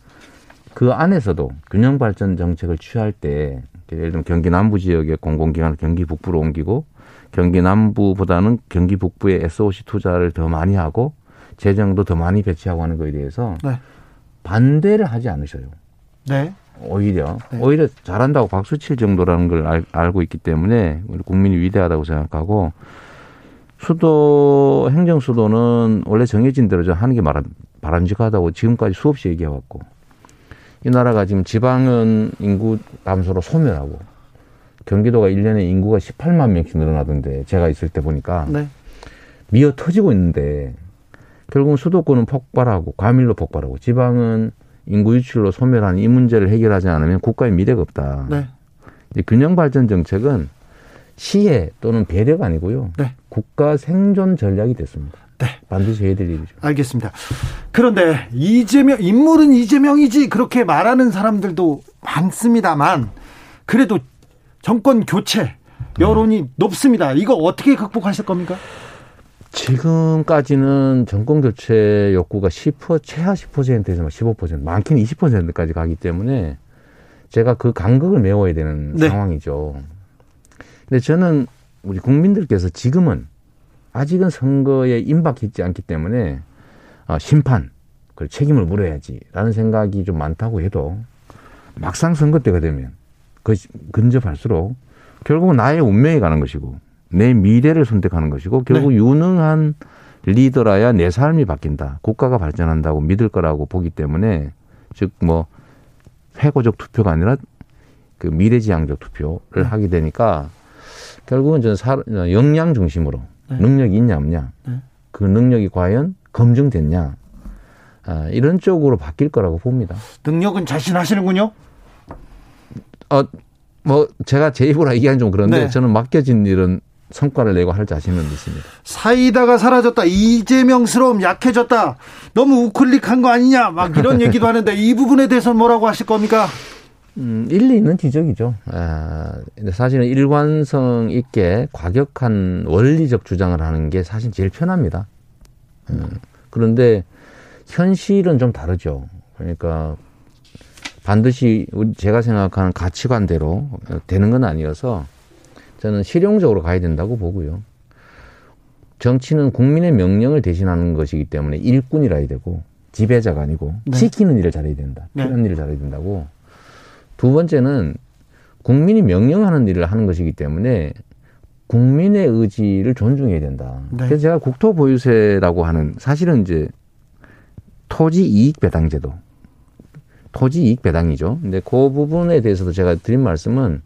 그 안에서도 균형 발전 정책을 취할 때 예를 들면 경기 남부 지역의 공공기관을 경기 북부로 옮기고 경기 남부보다는 경기 북부에 SOC 투자를 더 많이 하고 재정도 더 많이 배치하고 하는 거에 대해서 네. 반대를 하지 않으셔요. 네. 오히려 네. 오히려 잘한다고 박수 칠 정도라는 걸 알, 알고 있기 때문에 우리 국민이 위대하다고 생각하고 수도 행정 수도는 원래 정해진 대로 하는 게 바람직하다고 지금까지 수없이 얘기해 왔고 이 나라가 지금 지방은 인구 감소로 소멸하고 경기도가 1년에 인구가 18만 명씩 늘어나던데 제가 있을 때 보니까 네. 미어 터지고 있는데 결국은 수도권은 폭발하고 과밀로 폭발하고 지방은 인구 유출로 소멸하는 이 문제를 해결하지 않으면 국가의 미래가 없다. 네. 균형 발전 정책은 시혜 또는 배려가 아니고요. 네. 국가 생존 전략이 됐습니다. 네. 반드시 해야 될 일이죠. 알겠습니다. 그런데 이재명 인물은 이재명이지 그렇게 말하는 사람들도 많습니다만 그래도 정권 교체 여론이 음. 높습니다. 이거 어떻게 극복하실 겁니까? 지금까지는 정권 교체 욕구가 10% 최하 10%에서 15% 많게는 20%까지 가기 때문에 제가 그 간극을 메워야 되는 네. 상황이죠. 근데 저는 우리 국민들께서 지금은 아직은 선거에 임박했지 않기 때문에 어, 심판, 그 책임을 물어야지라는 생각이 좀 많다고 해도 막상 선거 때가 되면 그 근접할수록 결국은 나의 운명이 가는 것이고 내 미래를 선택하는 것이고 결국 네. 유능한 리더라야 내 삶이 바뀐다. 국가가 발전한다고 믿을 거라고 보기 때문에 즉 뭐 회고적 투표가 아니라 그 미래지향적 투표를 네. 하게 되니까 결국은 저는 사, 역량 중심으로 네. 능력이 있냐 없냐 네. 그 능력이 과연 검증됐냐 아, 이런 쪽으로 바뀔 거라고 봅니다. 능력은 자신하시는군요. 어, 뭐 제가 제 입으로 얘기하는 좀 그런데 네. 저는 맡겨진 일은 성과를 내고 할 자신은 있습니다. 사이다가 사라졌다. 이재명스러움 약해졌다. 너무 우클릭한 거 아니냐. 막 이런 얘기도 하는데 이 부분에 대해서 뭐라고 하실 겁니까? 음, 일리 있는 지적이죠. 아, 근데 사실은 일관성 있게 과격한 원리적 주장을 하는 게 사실 제일 편합니다. 음, 그런데 현실은 좀 다르죠. 그러니까 반드시 제가 생각하는 가치관대로 되는 건 아니어서 저는 실용적으로 가야 된다고 보고요. 정치는 국민의 명령을 대신하는 것이기 때문에 일꾼이라 해야 되고 지배자가 아니고 네. 시키는 일을 잘해야 된다. 네. 필요한 네. 일을 잘해야 된다고. 두 번째는 국민이 명령하는 일을 하는 것이기 때문에 국민의 의지를 존중해야 된다. 네. 그래서 제가 국토보유세라고 하는 사실은 이제 토지 이익 배당 제도, 토지 이익 배당이죠. 근데 그 부분에 대해서도 제가 드린 말씀은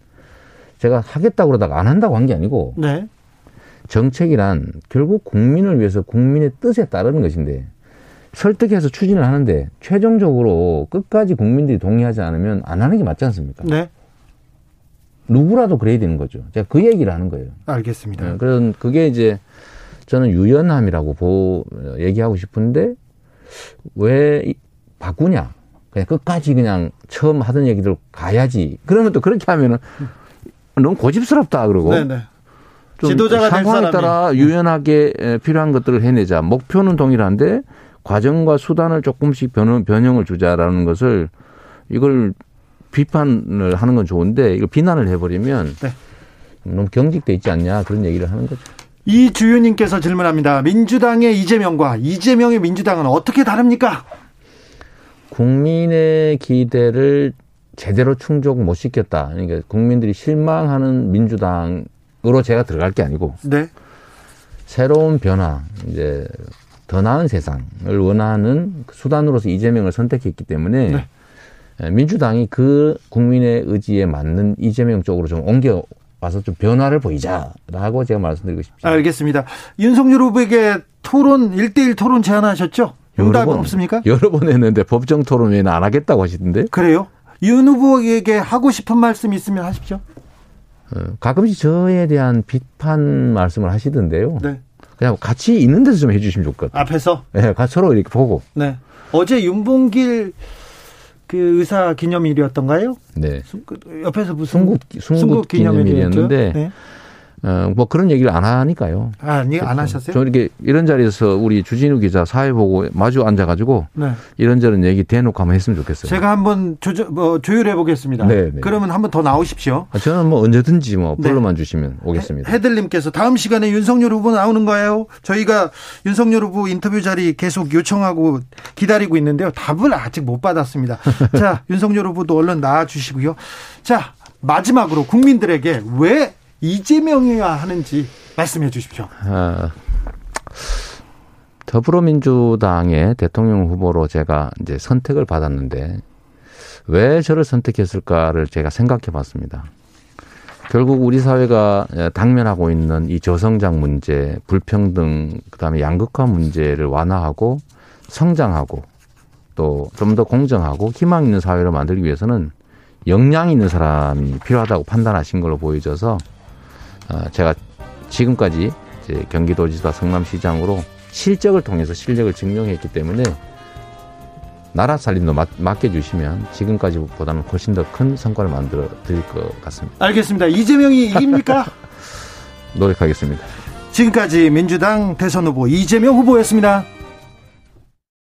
제가 하겠다고 그러다가 안 한다고 한 게 아니고 네. 정책이란 결국 국민을 위해서 국민의 뜻에 따르는 것인데 설득해서 추진을 하는데 최종적으로 끝까지 국민들이 동의하지 않으면 안 하는 게 맞지 않습니까? 네. 누구라도 그래야 되는 거죠. 제가 그 얘기를 하는 거예요. 알겠습니다. 네, 그런 그게 이제 저는 유연함이라고 보 얘기하고 싶은데 왜 바꾸냐? 그냥 끝까지 그냥 처음 하던 얘기들 가야지. 그러면 또 그렇게 하면은 너무 고집스럽다 그러고. 네네. 지도자가 상황에 따라 유연하게 필요한 것들을 해내자. 목표는 동일한데 과정과 수단을 조금씩 변형, 변형을 주자라는 것을 이걸 비판을 하는 건 좋은데 이걸 비난을 해버리면 네. 너무 경직돼 있지 않냐 그런 얘기를 하는 거죠. 이주윤님께서 질문합니다. 민주당의 이재명과 이재명의 민주당은 어떻게 다릅니까? 국민의 기대를 제대로 충족 못 시켰다. 그러니까 국민들이 실망하는 민주당으로 제가 들어갈 게 아니고 네. 새로운 변화, 이제 더 나은 세상을 원하는 수단으로서 이재명을 선택했기 때문에 네. 예, 민주당이 그 국민의 의지에 맞는 이재명 쪽으로 좀 옮겨 와서 좀 변화를 보이자라고 제가 말씀드리고 싶습니다. 알겠습니다. 윤석열 후보에게 토론 1대1 토론 제안하셨죠? 응답은 없습니까? 여러 번 했는데 법정 토론 외에는 안 하겠다고 하시던데. 그래요? 윤 후보에게 하고 싶은 말씀 있으면 하십시오. 어, 가끔씩 저에 대한 비판 말씀을 하시던데요. 네. 그냥 같이 있는 데서 좀 해주시면 좋을 것 같아요. 앞에서? 네, 같이 서로 이렇게 보고. 네. 어제 윤봉길 그 의사 기념일이었던가요? 네. 그 옆에서 무슨 순국, 순국, 순국 기념일이었는데 네. 어, 뭐 그런 얘기를 안 하니까요. 아, 아니, 안 하셨어요? 저 이렇게 이런 자리에서 우리 주진우 기자 사회 보고 마주 앉아가지고 네. 이런저런 얘기 대놓고 한번 했으면 좋겠어요. 제가 한번 조조, 뭐 조율해 보겠습니다. 네, 네. 그러면 한번 더 나오십시오. 아, 저는 뭐 언제든지 뭐 네. 불러만 주시면 오겠습니다. 헤들님께서 다음 시간에 윤석열 후보 나오는 거예요. 저희가 윤석열 후보 인터뷰 자리 계속 요청하고 기다리고 있는데요. 답을 아직 못 받았습니다. 자, 윤석열 후보도 얼른 나와 주시고요. 자, 마지막으로 국민들에게 왜 이재명이어야 하는지 말씀해 주십시오. 아, 더불어민주당의 대통령 후보로 제가 이제 선택을 받았는데 왜 저를 선택했을까를 제가 생각해 봤습니다. 결국 우리 사회가 당면하고 있는 이 저성장 문제, 불평등, 그다음에 양극화 문제를 완화하고 성장하고 또 좀 더 공정하고 희망 있는 사회를 만들기 위해서는 역량 있는 사람이 필요하다고 판단하신 걸로 보여져서 어, 제가 지금까지 경기도지사 성남시장으로 실적을 통해서 실력을 증명했기 때문에 나라 살림도 맡, 맡겨주시면 지금까지보다는 훨씬 더 큰 성과를 만들어 드릴 것 같습니다. 알겠습니다. 이재명이 이깁니까? 노력하겠습니다. 지금까지 민주당 대선 후보 이재명 후보였습니다.